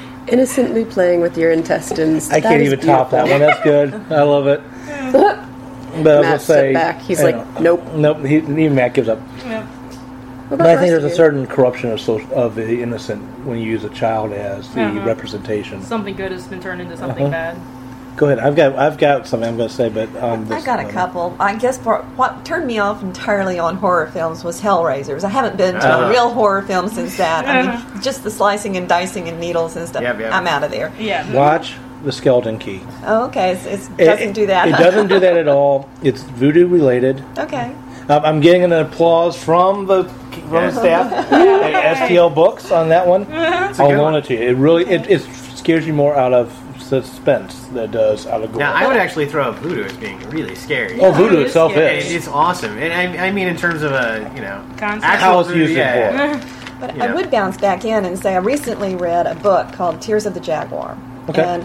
innocently playing with your intestines. I That can't is even top that one. That's good. I love it. But I was Matt gonna say, back. He's like, know. nope. nope. He, even Matt gives up. Yeah. What But I think there's a certain corruption of, so, of the innocent when you use a child as the Uh-huh. representation. Something good has been turned into something Uh-huh. bad. Go ahead. I've got I've got something I'm going to say, but um, I this- got a couple. I guess for, what turned me off entirely on horror films was Hellraisers. I haven't been to Ah. a real horror film since that. I mean, just the slicing and dicing and needles and stuff. Yep, yep. I'm out of there. Yeah. Watch the Skeleton Key. Oh, okay. It's, it's, It- doesn't do that. It doesn't do that at all. It's voodoo related. Okay. Um, I'm getting an applause from the from the staff at STL Books on that one. I'll loan one. it to you. It really it, it scares you more out of suspense that does out of gore. Now, I would actually throw up voodoo as being really scary. oh, voodoo it is itself scary. It- is. It's awesome, and I, I mean in terms of a you know Concept. actual How it's voodoo, used in yeah, horror. yeah. But You I know. would bounce back in and say I recently read a book called Tears of the Jaguar. Okay. And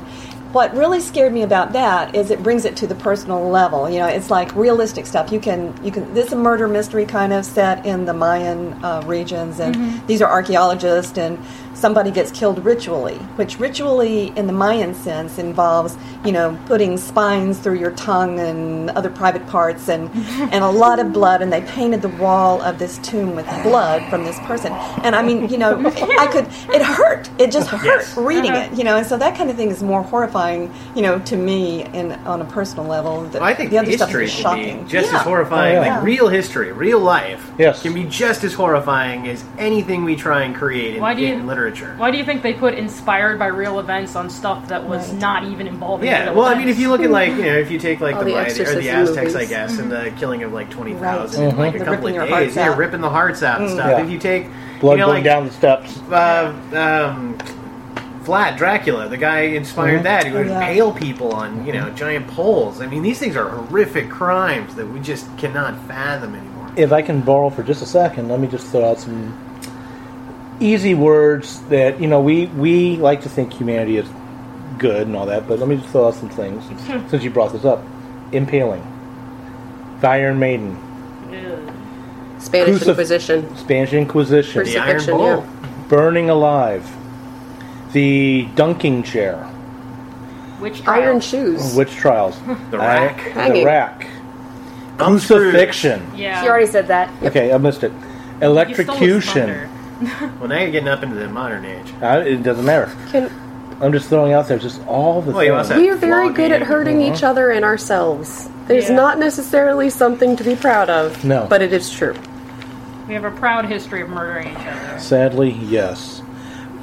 what really scared me about that is it brings it to the personal level. You know, it's like realistic stuff. You can you can this is a murder mystery kind of set in the Mayan uh, regions, and these are archaeologists, and somebody gets killed ritually, which ritually in the Mayan sense involves you know putting spines through your tongue and other private parts, and and a lot of blood, and they painted the wall of this tomb with blood from this person, and I mean you know I could it hurt it just hurt Yes. reading uh-huh. it you know, and so that kind of thing is more horrifying you know to me in on a personal level. The, Well, I think the other stuff is shocking. be just Yeah. as horrifying. Oh, yeah. Like real history, real life, Yes. can be just as horrifying as anything we try and create in, Why do you- in literature. Why do you think they put inspired by real events on stuff that was Right. not even involving Yeah, real well, I mean, if you look at like you know, if you take like the, the Maya- or the Aztecs, I movies. guess, and the killing of like twenty thousand Right. in like a The couple of days, hearts yeah, ripping the hearts out and stuff. Yeah. If you take Blood you know, going like, down the steps. uh, um, Vlad Dracula, the guy inspired Mhm. that, who would Oh, yeah. impale people on you know giant poles. I mean, these things are horrific crimes that we just cannot fathom anymore. If I can borrow for just a second, let me just throw out some easy words that you know we we like to think humanity is good and all that, but let me just throw out some things since hmm. you brought this up. Impaling, the Iron Maiden, Ew. Spanish Crucif- Inquisition. Spanish Inquisition, The Iron Crucifixion, Bull. yeah. burning alive, the dunking chair, Which Iron shoes. witch trials, The I- rack. the rack, crucifixion. Yeah. She already said that. Okay, I missed it. You stole Electrocution. Thunder. Well, now you're getting up into the modern age. Uh, it doesn't matter. Can, I'm just throwing out there just all the Well, things. we are very good at Flogging. hurting each other and ourselves. There's Yeah. not necessarily something to be proud of. No. But it is true. We have a proud history of murdering each other. Sadly, yes.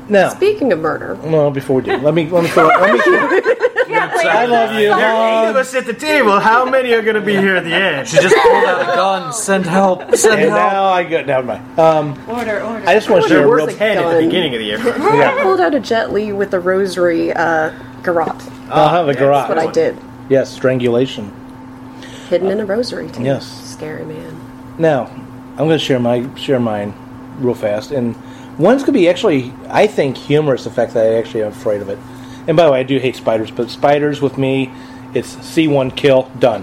Now, Speaking of murder, well, before we do, let me let me throw. Let me. I love you. There are eight Mom. of us at the table. How many are going to be here at the end? She just pulled out a gun. Send help. Send And help. now I got. Never mind. Um, Order, order. I just want to There share a was real. a head at the beginning of the year. I pulled out a Jet Li with a rosary uh, garrote. I'll have a yeah, garage. That's what I did. Yes, strangulation. Hidden in a rosary, too. Yes. Scary man. Now, I'm going to share my share mine real fast, and one's going to be actually, I think, humorous. The fact that I actually am afraid of it. And by the way, I do hate spiders, but spiders with me, it's C1 kill done.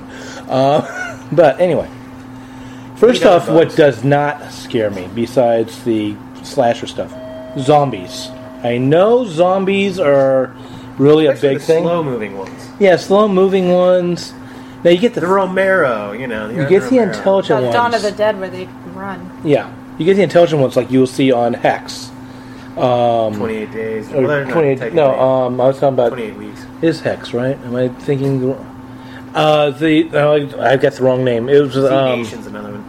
Uh, but anyway, first Eat other off, what does not scare me, besides the slasher stuff. Zombies. I know zombies are really a Especially big the thing. Slow moving ones. Yeah, slow moving ones. Now you get the, The Romero, you know. you get the Romero. intelligent The ones. Dawn of the Dead where they run. Yeah, you get the intelligent ones like you'll see on Hex. Um, 28 days. or Well, 28 no, um, I was talking about 28 weeks. is Hex right? Am I thinking? the- Uh, the uh, I've got the wrong name. It was um, Nation's another one.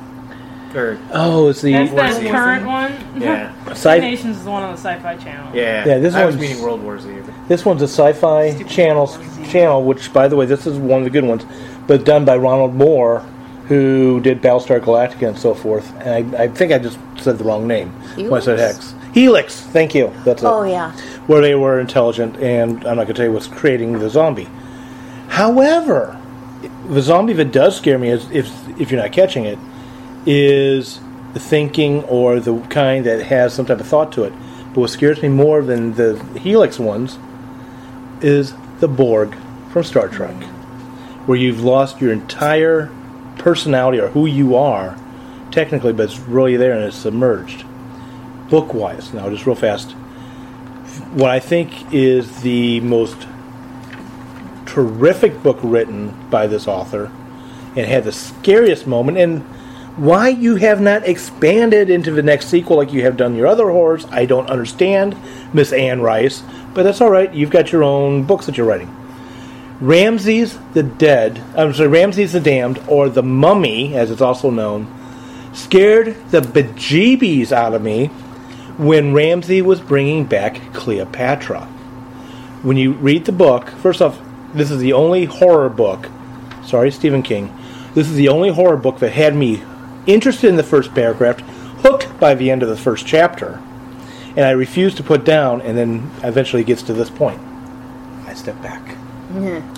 Or, oh, it's the That's that Z. current one. yeah. Sci- Nations is the one on the Sci-Fi Channel. Yeah. Yeah, this I was one's- meaning World War Z. This one's a sci-fi channel channel, which, by the way, this is one of the good ones, but done by Ronald Moore, who did Battlestar Galactica and so forth. And I, I think I just said the wrong name when I said Hex. Helix. Thank you. That's it. Oh yeah. Where they were intelligent, and I'm not going to tell you what's creating the zombie. However, the zombie that does scare me is if if you're not catching it, is the thinking or the kind that has some type of thought to it. But what scares me more than the Helix ones is the Borg from Star Trek, where you've lost your entire personality or who you are, technically, but it's really there and it's submerged. Book wise, now just real fast, what I think is the most terrific book written by this author and had the scariest moment and why you have not expanded into the next sequel like you have done your other horrors i don't understand miss anne rice but that's all right. You've got your own books that you're writing. Ramses the dead i'm sorry ramses the damned or the mummy as it's also known scared the bejeebies out of me when ramsey was bringing back cleopatra when you read the book, first off, this is the only horror book. Sorry, Stephen King. This is the only horror book that had me interested in the first paragraph, hooked by the end of the first chapter, and I refused to put down. And then eventually gets to this point. I step back.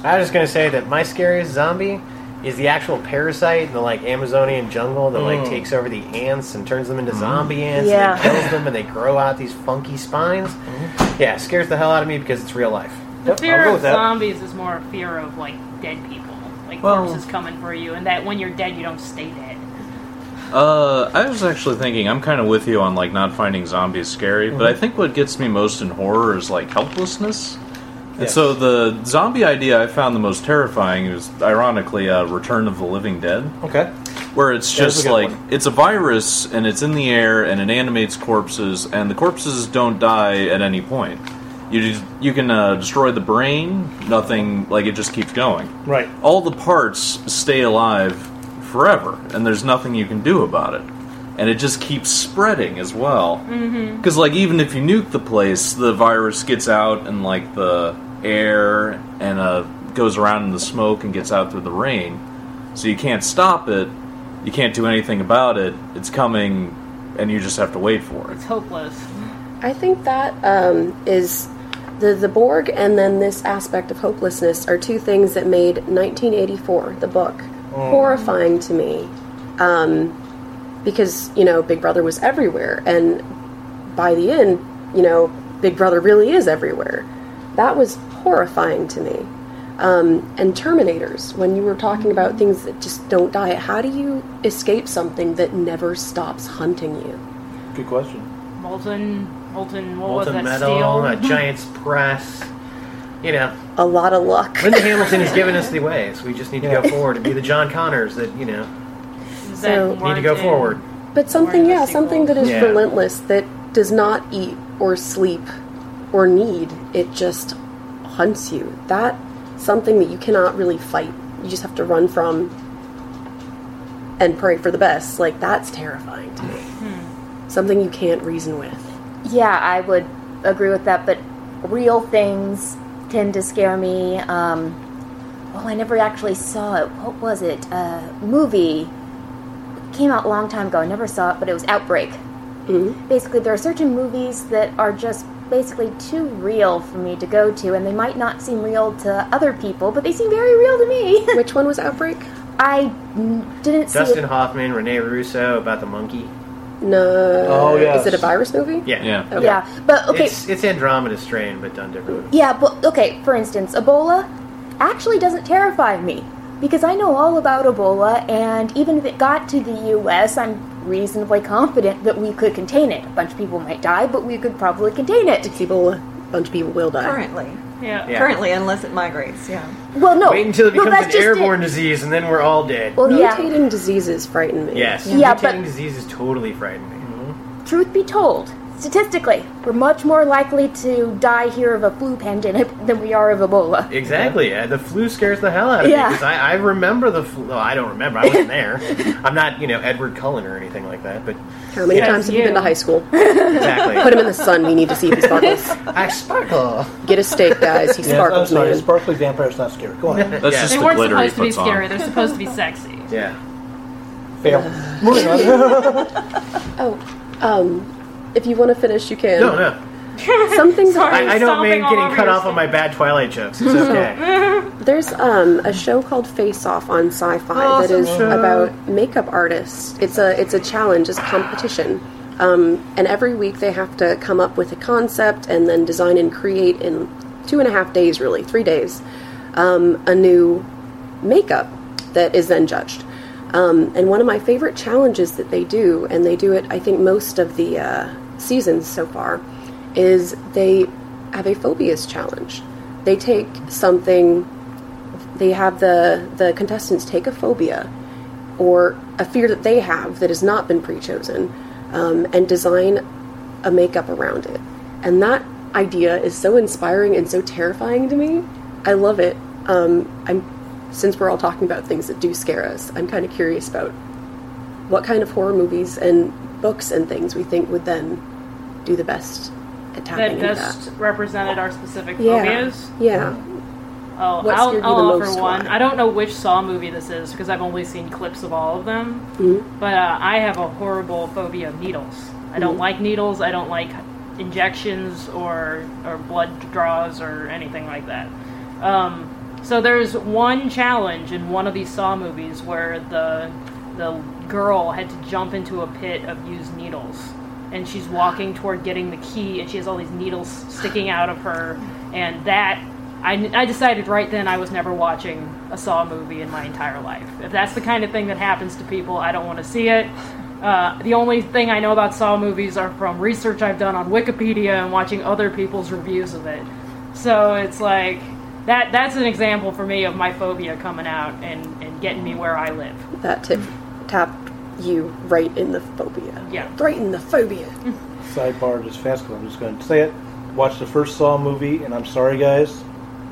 I was just gonna say that my scariest zombie is the actual parasite in the like Amazonian jungle that like mm. takes over the ants and turns them into mm. zombie ants Yeah. and then kills them and they grow out these funky spines. Mm-hmm. Yeah, it scares the hell out of me because it's real life. The Yep, fear I'll go of with that. zombies is more a fear of like dead people, like Well- corpses coming for you, and that when you're dead, you don't stay dead. Uh, I was actually thinking I'm kind of with you on like not finding zombies scary, but I mm-hmm. think what gets me most in horror is like helplessness. And Yes. so the zombie idea I found the most terrifying is ironically uh, Return of the Living Dead, Okay. where it's just like one. it's a virus and it's in the air and it animates corpses and the corpses don't die at any point. You just, you can uh, destroy the brain, nothing like it just keeps going Right. all the parts stay alive forever, and there's nothing you can do about it. And it just keeps spreading as well. Because, like, even if you nuke the place, the virus gets out and like, the air and uh, goes around in the smoke and gets out through the rain. So you can't stop it, you can't do anything about it. It's coming, and you just have to wait for it. It's hopeless. I think that um, is the the Borg and then this aspect of hopelessness are two things that made 1984 the book horrifying to me. Um, because you know Big Brother was everywhere, and by the end, you know Big Brother really is everywhere. That was horrifying to me. Um, and Terminators, when you were talking about things that just don't die, how do you escape something that never stops hunting you? Good question. Molten, molten, what was Molten that? metal, Steel. a giant's press. You know, A lot of luck. Linda Hamilton has given us the way, so we just need to go forward and be the John Connors that you know Is So- need to go forward. But something, yeah, something that is. Yeah. relentless, that does not eat or sleep or need. It just hunts you. That something that you cannot really fight. You just have to run from and pray for the best. Like that's terrifying to me. Hmm. Something you can't reason with. Yeah, I would agree with that, but real things tend to scare me. Um, well, I never actually saw it. What was it? A movie. Came out a long time ago. I never saw it, but it was Outbreak. Mm-hmm. Basically, there are certain movies that are just basically too real for me to go to, and they might not seem real to other people, but they seem very real to me. Which one was Outbreak? I didn't see Dustin it. Hoffman, Rene Russo about the monkey. No. Oh, yes. Is it a virus movie? Yeah, Yeah. Okay. Yeah, but okay. It's it's Andromeda Strain, but done differently. Yeah, but okay, for instance, Ebola actually doesn't terrify me because I know all about Ebola, and even if it got to the US, I'm reasonably confident that we could contain it. A bunch of people might die, but we could probably contain it. Ebola, a bunch of people will die. Currently. Yeah. Yeah. Currently, unless it migrates, yeah. Well, no. Wait until it becomes that's an airborne it. disease, and then we're all dead. Well, yeah. Mutating diseases frighten me. yes. Yeah, Mutating but- diseases totally frighten me. Truth be told, statistically, we're much more likely to die here of a flu pandemic than we are of Ebola. Exactly. Uh, the flu scares the hell out of Yeah. me because I, I remember the flu. Well, I don't remember. I wasn't there. I'm not, you know, Edward Cullen or anything like that. But How many Yes, times have you you. been to high school? exactly. Put him in the sun. We need to see if he sparkles. I sparkle. Get a steak, guys. He Yes, I'm sparkles, sorry, a man. sparkly vampire's not scary. Go on. That's Yeah. just They the weren't supposed to be puts on. scary. They're supposed to be sexy. Yeah. Fail. Moving on. Oh, um, if you want to finish, you can. No, no. Something Sorry. I, I don't stomping mean getting cut off on my bad Twilight jokes. It's okay. There's um, a show called Face Off on Sci-Fi that is about makeup artists. It's a it's a challenge, it's a competition, um, and every week they have to come up with a concept and then design and create in two and a half days, really three days, um, a new makeup that is then judged. Um, and one of my favorite challenges that they do, and they do it, I think, most of the uh, seasons so far, is they have a phobias challenge. They take something, they have the, the contestants take a phobia or a fear that they have that has not been pre chosen um, and design a makeup around it. And that idea is so inspiring and so terrifying to me. I love it. Um, I'm since we're all talking about things that do scare us, I'm kind of curious about what kind of horror movies and books and things we think would then do the best at tapping That best that. represented our specific Yeah, phobias. yeah. Oh, What I'll, I'll the offer most, one. I don't know which Saw movie this is because I've only seen clips of all of them. Mhm. But uh, I have a horrible phobia of needles. I don't Mhm. like needles. I don't like injections or or blood draws or anything like that. Um, so there's one challenge in one of these Saw movies where the the girl had to jump into a pit of used needles, and she's walking toward getting the key, and she has all these needles sticking out of her, and that. I, I decided right then I was never watching a Saw movie in my entire life. If that's the kind of thing that happens to people, I don't want to see it. Uh, the only thing I know about Saw movies are from research I've done on Wikipedia and watching other people's reviews of it. So it's like that. That's an example for me of my phobia coming out and, and getting me where I live. That tip tapped you right in the phobia. Yeah. Right in the phobia. Sidebar, just fast because I'm just going to say it. Watch the first Saw movie, and I'm sorry, guys,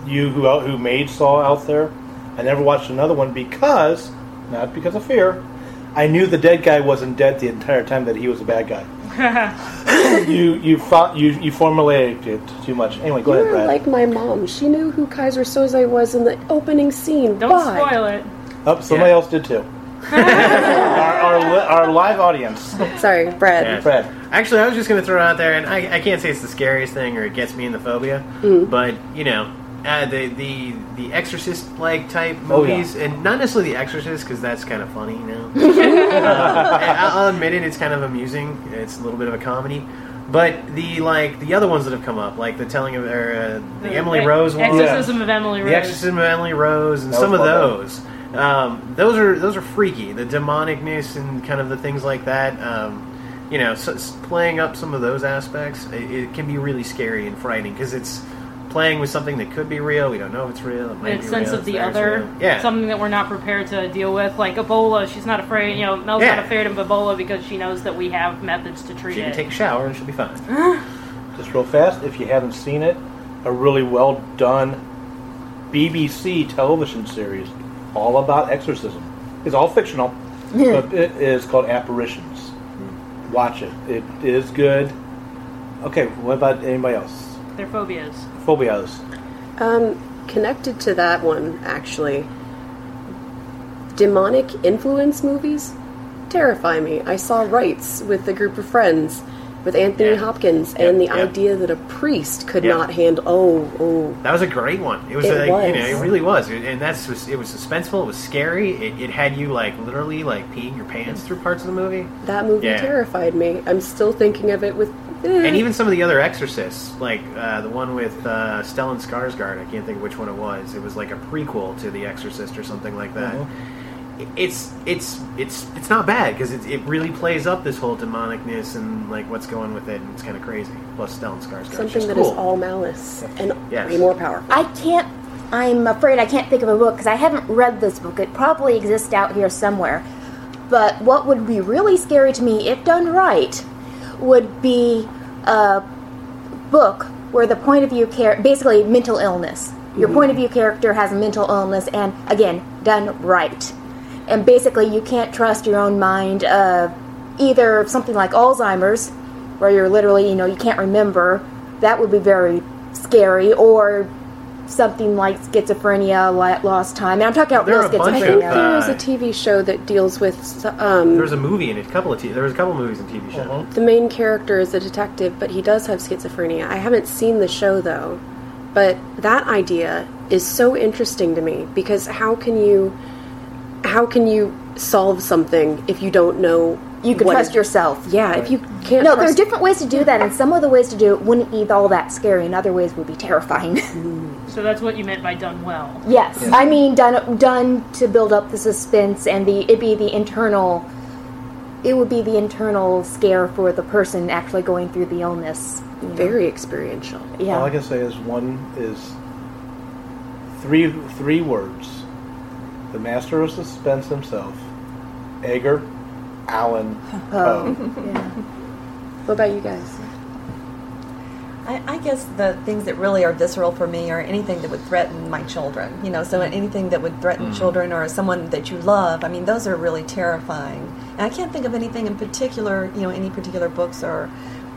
you who out, who made Saw out there. I never watched another one because, not because of fear, I knew the dead guy wasn't dead the entire time that he was a bad guy. you you fought, you you formulated it too much. Anyway, go you ahead, were Brad. like my mom. She knew who Keyser Söze was in the opening scene. Don't Bye. spoil it. oh, somebody else did too. our, our, li- our live audience. Sorry, Brad. Yeah. Brad. Actually, I was just going to throw it out there, and I, I can't say it's the scariest thing or it gets me in the phobia, Mm. but you know, uh, the the the Exorcist like type Oh, yeah. movies, and not necessarily the Exorcist because that's kind of funny, you know. uh, I'll admit it; it's kind of amusing. It's a little bit of a comedy. But the like the other ones that have come up, like the telling of or, uh, the Emily Ex- Rose one, Exorcism of Emily Rose. the Exorcism of Emily Rose, and some of well those. Um, those are those are freaky. The demonicness and kind of the things like that. Um, you know, so, playing up some of those aspects, it, it can be really scary and frightening because it's playing with something that could be real. We don't know if it's real. It might the be sense real, of the other, real. Yeah, something that we're not prepared to deal with, like Ebola. She's not afraid, you know, Mel's Yeah. not afraid of Ebola because she knows that we have methods to treat it. she can take a shower and she'll be fine. Just real fast, if you haven't seen it, a really well done BBC television series all about exorcism. It's all fictional, but it is called Apparitions. Watch it. It is good. Okay, what about anybody else? Their phobias. Phobias. Um, connected to that one, actually, demonic influence movies terrify me. I saw Rites with a group of friends with Anthony Yeah. Hopkins, Yeah, and the yeah. idea that a priest could Yeah. not handle. Oh, oh. That was a great one. It was, It like, you know, it really was, and that's was, it was suspenseful. It was scary. It, it had you like literally like peeing your pants through parts of the movie. That movie Yeah. terrified me. I'm still thinking of it with. eh. and even some of the other Exorcists, like uh, the one with uh, Stellan Skarsgård, I can't think of which one it was. It was like a prequel to The Exorcist or something like that. It's it's it's it's not bad because it, it really plays up this whole demonicness and like what's going with it, and it's kind of crazy. Plus, Stellan Skarsgård, Something that is all malice and Yes. way more powerful. I can't. I'm afraid I can't think of a book because I haven't read this book. It probably exists out here somewhere. But what would be really scary to me, if done right, would be a book where the point of view character, basically mental illness. Your Mhm. point of view character has a mental illness, and again, done right. And basically, you can't trust your own mind. Uh, either something like Alzheimer's, where you're literally, you know, you can't remember. That would be very scary, or something like schizophrenia, li- lost time. And I'm talking about There real are a bunch I schizophrenia. think there is uh, a TV show that deals with um, There was a movie in it, a couple of t- there was a couple movies and TV shows. the main character is a detective, but he does have schizophrenia. I haven't seen the show though, but that idea is so interesting to me because how can you how can you solve something if you don't know You can what trust is- yourself. Yeah, if you can't No, there are different ways to do that, and some of the ways to do it wouldn't be all that scary, and other ways would be terrifying. So that's what you meant by done well. yes, I mean done done to build up the suspense and the it'd be the internal. It would be the internal scare for the person actually going through the illness. you know. very experiential. Yeah. All I can say is one is three three words. The master of suspense himself, Edgar Allan Poe. What about you guys? I, I guess the things that really are visceral for me are anything that would threaten my children. You know, so anything that would threaten Mm. children or someone that you love. I mean, those are really terrifying. And I can't think of anything in particular. You know, any particular books or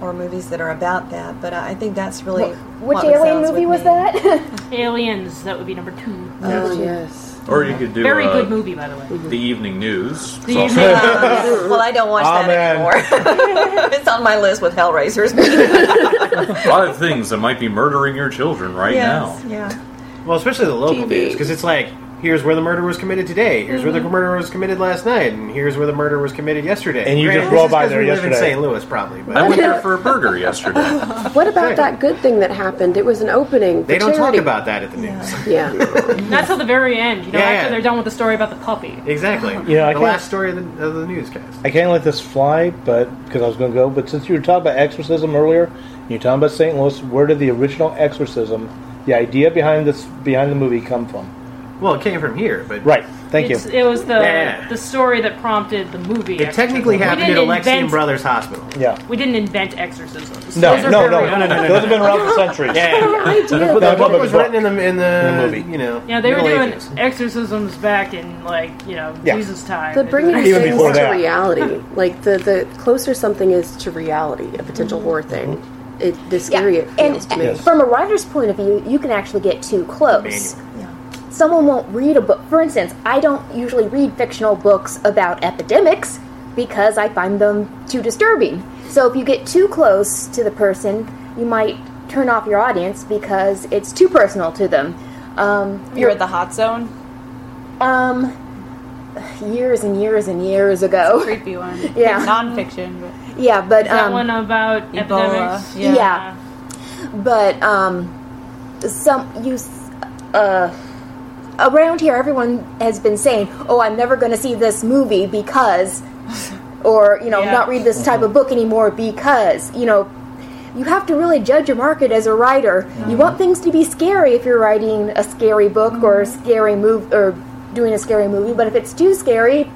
or movies that are about that. But I I think that's really Wh- Which what alien movie with was me. that? Aliens, that would be number two. Oh yes. Or you could do a Very uh, good movie, by the way. the evening news. The It's also- evening- well, I don't watch that Amen. anymore. it's on my list with Hellraisers. a lot of things that might be murdering your children right yes, now. yeah. Well, especially the local TV. news, because it's like, here's where the murder was committed today, here's where Mm-hmm. the murder was committed last night, and here's where the murder was committed yesterday. And you Granted, just roll by there we live in. St. Louis, probably, but I went there for a burger yesterday. What about that good thing that happened? It was an opening. For they don't talk about that at the news. Yeah. Not till the very end, you know, Yeah, after yeah. they're done with the story about the puppy. Exactly. You know, I the can't- last story of the, of the newscast. I can't let this fly, but because I was going to go. But since you were talking about exorcism earlier, you're talking about St. Louis, where did the original exorcism, the idea behind this behind the movie, come from? Well, it came from here, but Right. Thank It's- you. It was the Yeah. the story that prompted the movie. it technically Exorcism. happened at didn't Alexian invent, Brothers Hospital. Yeah. We didn't invent exorcisms. No, Those are no, no, no, no, no, Those have been around for centuries. Yeah. The idea The, the book was written in the in the, In the movie. you know Yeah, they were doing Ages. exorcisms back in like you know Yeah. Jesus time. The bringing Even things before to that. reality, like the the closer something is to reality, a potential mm-hmm. horror thing, it the scarier it and feels to me. Yes. from a writer's point of view, you can actually get too close. Manual. Someone won't read a book. For instance, I don't usually read fictional books about epidemics because I find them too disturbing. So if you get too close to the person, you might turn off your audience because it's too personal to them. Um, You're at the hot zone. um, years and years and years ago. Creepy one. Yeah. Nonfiction, but Yeah, but Is that um, one about Ebola. epidemics? Yeah. Yeah. but um, some you uh, around here, everyone has been saying, "Oh, I'm never going to see this movie because," or you know, Yeah. not read this type of book anymore because you know. You have to really judge your market as a writer. You want things to be scary if you're writing a scary book or a scary move or doing a scary movie. But if it's too scary,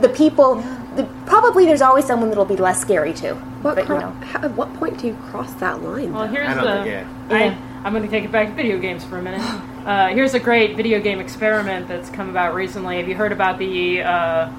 the people, the, probably there's always someone that'll be less scary too. What But, you know. how, at what point do you cross that line? Well, though? here's I don't the. think- I, I'm going to take it back to video games for a minute. Uh, here's a great video game experiment that's come about recently. Have you heard about the uh,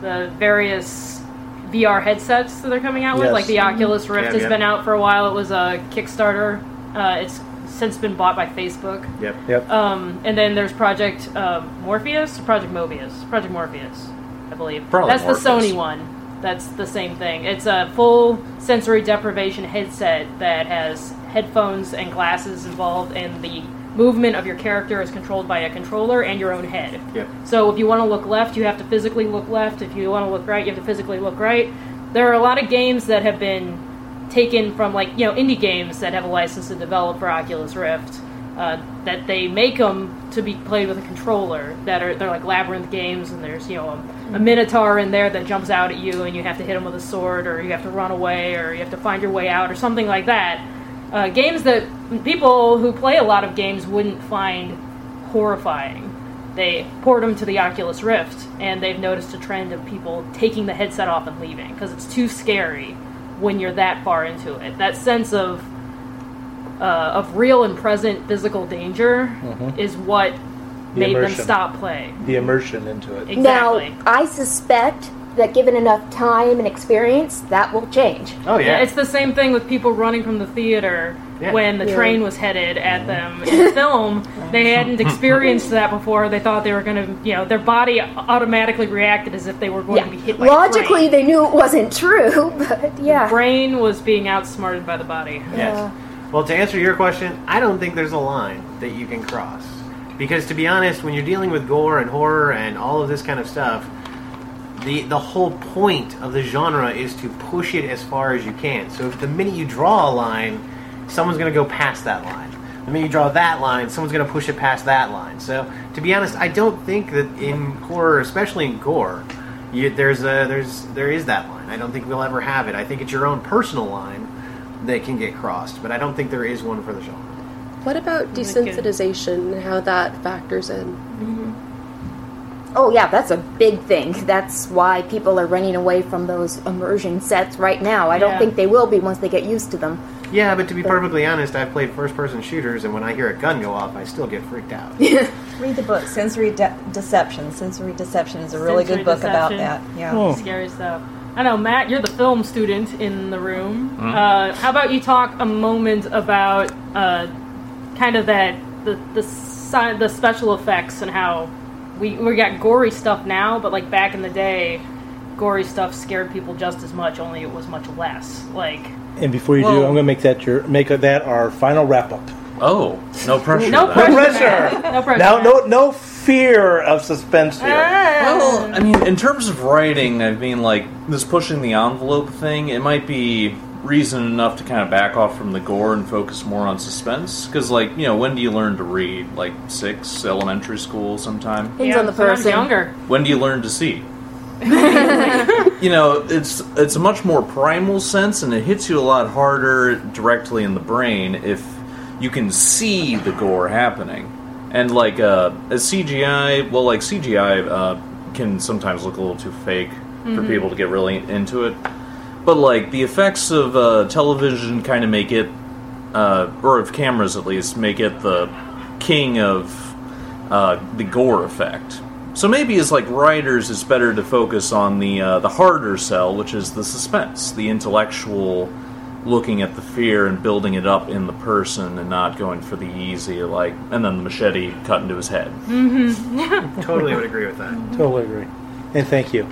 the various VR headsets that they're coming out with? Yes. Like the Oculus Rift Yeah, has yeah. been out for a while. It was a Kickstarter. Uh, it's since been bought by Facebook. Yep. Yep. Um, and then there's Project uh, Morpheus, Project Mobius, Project Morpheus, I believe. Probably That's the Sony one. That's the same thing. It's a full sensory deprivation headset that has headphones and glasses involved, and the movement of your character is controlled by a controller and your own head. Yep. So if you want to look left, you have to physically look left. If you want to look right, you have to physically look right. There are a lot of games that have been taken from like you know indie games that have a license to develop for Oculus Rift. Uh, that they make them to be played with a controller. That are they're like labyrinth games, and there's you know a, a minotaur in there that jumps out at you, and you have to hit him with a sword, or you have to run away, or you have to find your way out, or something like that. Uh, games that people who play a lot of games wouldn't find horrifying. They port them to the Oculus Rift, and they've noticed a trend of people taking the headset off and leaving because it's too scary when you're that far into it. That sense of uh, of real and present physical danger Mhm. is what The made them stop playing. The immersion into it. Exactly. Now, I suspect that given enough time and experience, that will change. Oh yeah. it's the same thing with people running from the theater Yeah. when the Yeah. train was headed at them in the film. They hadn't experienced that before. They thought they were going to, you know, their body automatically reacted as if they were going Yeah. to be hit by a Logically, train. they knew it wasn't true, but yeah. brain was being outsmarted by the body. Yes. Well, to answer your question, I don't think there's a line that you can cross. Because to be honest, when you're dealing with gore and horror and all of this kind of stuff, the the whole point of the genre is to push it as far as you can. So if the minute you draw a line, someone's going to go past that line. The minute you draw that line, someone's going to push it past that line. So to be honest, I don't think that in horror, especially in gore, you, there's a there's there is that line. I don't think we'll ever have it. I think it's your own personal line that can get crossed, but I don't think there is one for the genre. What about uh, desensitization and how that factors in? Mm-hmm. Oh, yeah, that's a big thing. That's why people are running away from those immersion sets right now. I don't Yeah. think they will be once they get used to them. Yeah, but to be perfectly honest, I've played first-person shooters, and when I hear a gun go off, I still get freaked out. Read the book, Sensory De- Deception. Sensory Deception is a really Sensory good book about that. Yeah. Oh. Scary stuff. I know, Matt, you're the film student in the room. Mhm. Uh, how about you talk a moment about uh, kind of that the the si- the special effects and how we we got gory stuff now, but like back in the day, gory stuff scared people just as much, only it was much less. Like And before you do, I'm going to make that your make that our final wrap up. Oh, no pressure. no then. pressure, pressure. No pressure. Now, no no fear of suspense here. Ah. Well, I mean, in terms of writing, I mean, like this pushing the envelope thing, it might be reason enough to kind of back off from the gore and focus more on suspense. Because, like, you know, when do you learn to read? Like six, elementary school, sometime. Depends yeah, on the sometimes person. younger. When do you learn to see? you know, it's it's a much more primal sense, and it hits you a lot harder directly in the brain if you can see the gore happening. And like uh, a CGI, well, like CGI uh, can sometimes look a little too fake for people to get really into it. But like the effects of uh, television kind of make it, uh, or of cameras at least, make it the king of uh, the gore effect. So maybe as like writers, it's better to focus on the uh, the harder sell, which is the suspense, the intellectual looking at the fear and building it up in the person, and not going for the easy like, and then the machete cut into his head. Mhm. Totally would agree with that. Totally agree. And thank you.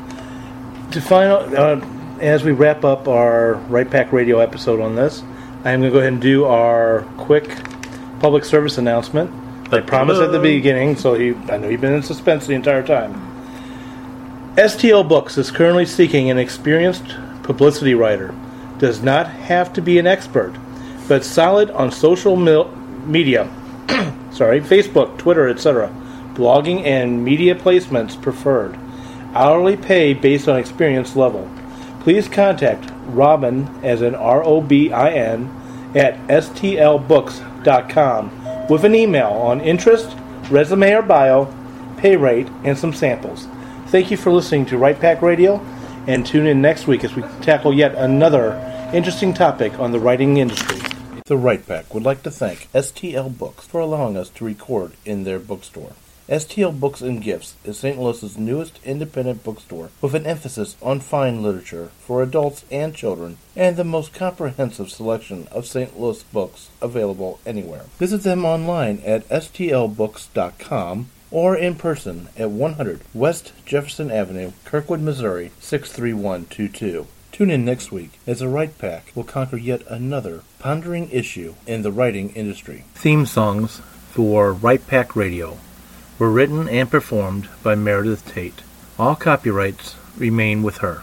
To final, uh, as we wrap up our Write Pack Radio episode on this, I'm going to go ahead and do our quick public service announcement. I promised at the beginning, so you, I know you've been in suspense the entire time. STL Books is currently seeking an experienced publicity writer. Does not have to be an expert, but solid on social mil- media. sorry, Facebook, Twitter, etc. Blogging and media placements preferred. Hourly pay based on experience level. Please contact Robin as in R O B I N at stlbooks.com with an email on interest, resume or bio, pay rate, and some samples. Thank you for listening to Write Pack Radio, and tune in next week as we tackle yet another interesting topic on the writing industry. The Write Pack would like to thank STL Books for allowing us to record in their bookstore. STL Books and Gifts is St. Louis's newest independent bookstore with an emphasis on fine literature for adults and children and the most comprehensive selection of St. Louis books available anywhere. Visit them online at stlbooks.com or in person at 100 West Jefferson Avenue, Kirkwood, Missouri 63122. Tune in next week as the Write Pack will conquer yet another pondering issue in the writing industry. Theme songs for Write Pack Radio were written and performed by Meredith Tate. All copyrights remain with her.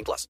18 plus.